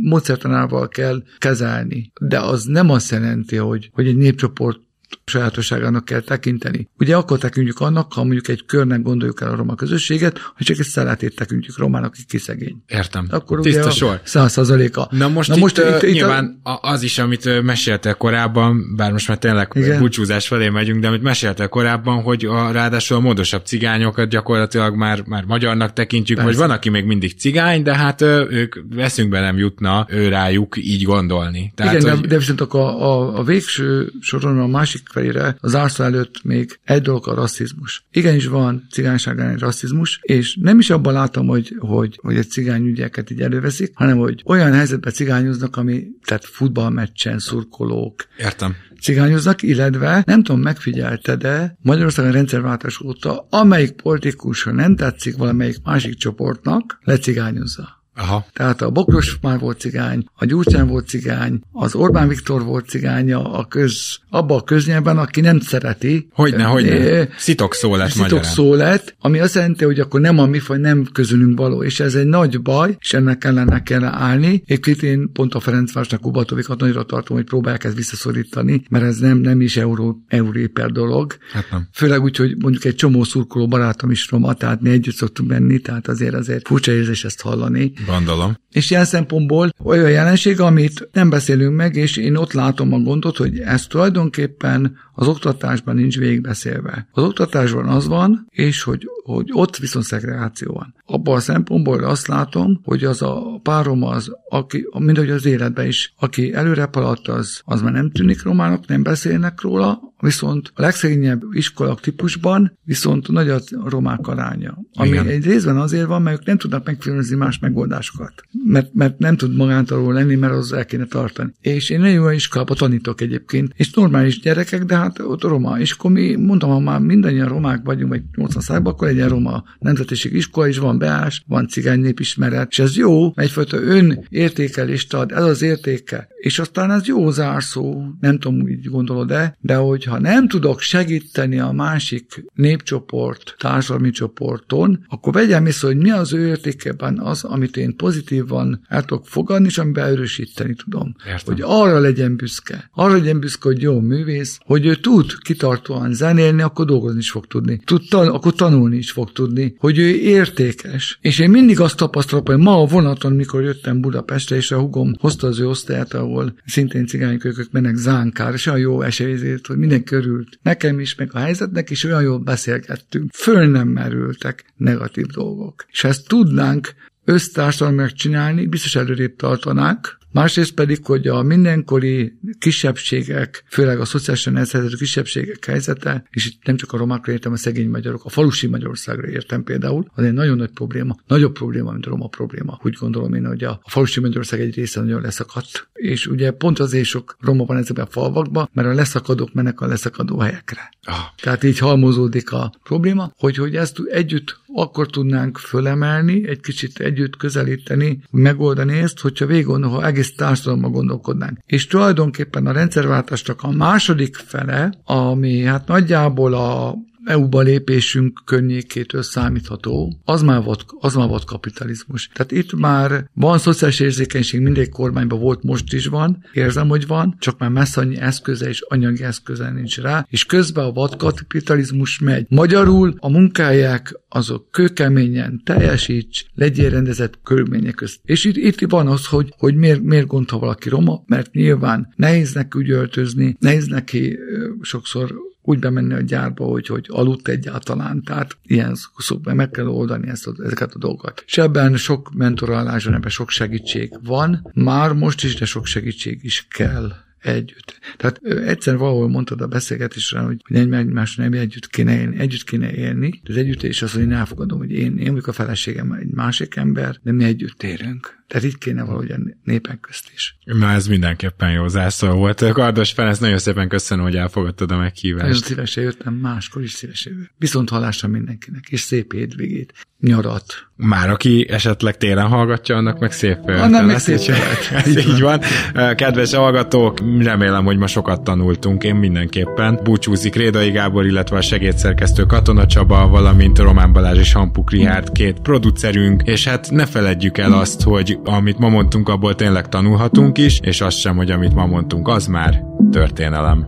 módszertanával kell kezelni. De az nem azt jelenti, hogy, hogy egy népcsoport sajátosságának kell tekinteni. Ugye akkor tekintjük annak, ha mondjuk egy körnek gondoljuk el a roma közösséget, hogy csak egy szelletét tekintjük romának, aki kiszegény. Értem. Akkor Tiszta ugye sor. Száz százaléka. Na most, Na most itt, itt, itt, nyilván a... az is, amit meséltél korábban, bár most már tényleg Igen. búcsúzás felé megyünk, de amit meséltél korábban, hogy a, ráadásul a módosabb cigányokat gyakorlatilag már, már magyarnak tekintjük, Persze. vagy van, aki még mindig cigány, de hát ők veszünkbe nem jutna ő rájuk így gondolni. Tehát, Igen, hogy... de, de viszont a, a, a végső soron a másik felére az árszó előtt még egy dolog a rasszizmus. Igenis van cigányságán egy rasszizmus, és nem is abban látom, hogy, hogy, hogy egy cigány ügyeket így előveszik, hanem hogy olyan helyzetben cigányoznak, ami, tehát futballmeccsen szurkolók, Értem cigányoznak, illetve nem tudom, megfigyelte, de Magyarországon rendszerváltás óta, amelyik politikus, ha nem tetszik valamelyik másik csoportnak, lecigányozza. Aha. Tehát a Bokros már volt cigány, a Gyurcsán volt cigány, az Orbán Viktor volt cigánya a köz, abba a köznyelben, aki nem szereti. Hogyne, hogyne. Eh, Szitok szó lett Szitok magyarán. szó lett, ami azt jelenti, hogy akkor nem a mi faj, nem közülünk való, és ez egy nagy baj, és ennek ellene kell állni. Egyébként én pont a Ferencvárosnak, Kubatovikat nagyra tartom, hogy próbálják ezt visszaszorítani, mert ez nem, nem is euró, európer dolog. Hát nem. Főleg úgy, hogy mondjuk egy csomó szurkoló barátom is roma, tehát mi együtt szoktunk menni, tehát azért azért furcsa érzés ezt hallani. Gondolom. És ilyen szempontból olyan jelenség, amit nem beszélünk meg, és én ott látom a gondot, hogy ez tulajdonképpen az oktatásban nincs végigbeszélve. Az oktatásban az van, és hogy, hogy ott viszont szegregáció van. Abban a szempontból azt látom, hogy az a párom az, aki, mind hogy az életben is, aki előre haladt, az, az már nem tűnik romának, nem beszélnek róla, viszont a legszegényebb iskolak típusban viszont nagy a romák aránya. Ami Igen. egy részben azért van, mert ők nem tudnak megfilmezni más megoldásokat. Mert, mert nem tud magántalól lenni, mert az el kéne tartani. És én nagyon jó iskolába tanítok egyébként, és normális gyerekek, de hát ott roma. És akkor mi, mondtam, ha már mindannyian romák vagyunk, vagy 80 százalékban, akkor legyen roma nemzetiség iskola is, van beás, van cigány népismeret, és ez jó, egyfajta ön értékelést ad, ez az értéke. És aztán ez jó zárszó, nem tudom, úgy gondolod-e, de hogyha nem tudok segíteni a másik népcsoport, társadalmi csoporton, akkor vegyem észre, hogy mi az ő értékeben az, amit én pozitívan el tudok fogadni, és amiben erősíteni tudom. Értem. Hogy arra legyen büszke. Arra legyen büszke, hogy jó művész, hogy ő tud kitartóan zenélni, akkor dolgozni is fog tudni. Tud tan- akkor tanulni is fog tudni, hogy ő értékes. És én mindig azt tapasztalom, hogy ma a vonaton, mikor jöttem Budapestre, és a hugom hozta az ő osztályát, ahol szintén cigánykölykök mennek zánkár, és olyan jó esélyzét, hogy minden körült. Nekem is, meg a helyzetnek is olyan jól beszélgettünk. Föl nem merültek negatív dolgok. És ezt tudnánk össztársadalmiak csinálni, biztos előrébb tartanánk, Másrészt pedig, hogy a mindenkori kisebbségek, főleg a szociálisan elszerzett kisebbségek helyzete, és itt nem csak a romákra értem, a szegény magyarok, a falusi Magyarországra értem például, az egy nagyon nagy probléma, nagyobb probléma, mint a roma probléma. Úgy gondolom én, hogy a, a falusi Magyarország egy része nagyon leszakadt. És ugye pont azért sok roma van ezekben a falvakban, mert a leszakadók mennek a leszakadó helyekre. Ah, Tehát így halmozódik a probléma, hogy, hogy ezt együtt akkor tudnánk fölemelni, egy kicsit együtt közelíteni, megoldani ezt, hogyha végig ha egész társadalomban gondolkodnánk. És tulajdonképpen a rendszerváltásnak a második fele, ami hát nagyjából a EU-ba lépésünk környékétől számítható, az már, volt, az már volt kapitalizmus. Tehát itt már van szociális érzékenység, mindegy kormányban volt, most is van, érzem, hogy van, csak már messze annyi eszköze és anyagi eszköze nincs rá, és közben a vad kapitalizmus megy. Magyarul a munkáják azok kőkeményen teljesíts, legyél rendezett körülmények közt. És itt, itt van az, hogy, hogy miért, miért gond, ha valaki roma, mert nyilván nehéz neki úgy öltözni, nehéz neki sokszor úgy bemenni a gyárba, hogy, hogy aludt egyáltalán, tehát ilyen szokban meg kell oldani ezt, a- ezeket a dolgokat. És ebben sok mentorálás ebben sok segítség van, már most is, de sok segítség is kell együtt. Tehát egyszer valahol mondtad a beszélgetésre, hogy, egymás nem együtt kéne élni, együtt kéne élni, de az együttélés az, hogy én elfogadom, hogy én, én vagyok a feleségem, egy másik ember, de mi együtt élünk. Tehát itt kéne valahogy a népek közt is. na ez mindenképpen jó zászló volt. Kardos Ferenc, nagyon szépen köszönöm, hogy elfogadtad a Nagyon meghívást. szívesen jöttem, máskor is szívesen jövök. Viszont hallásra mindenkinek, és szép hétvégét, nyarat. Már aki esetleg télen hallgatja, annak meg szép Annak meg szép így-. Ez így van. Kedves hallgatók, remélem, hogy ma sokat tanultunk, én mindenképpen. Búcsúzik Rédai Gábor, illetve a segédszerkesztő Katona Csaba, valamint Román Balázs és Hampuk Rihárd, két producerünk, és hát ne feledjük el azt, hogy amit ma mondtunk, abból tényleg tanulhatunk is, és azt sem, hogy amit ma mondtunk, az már történelem.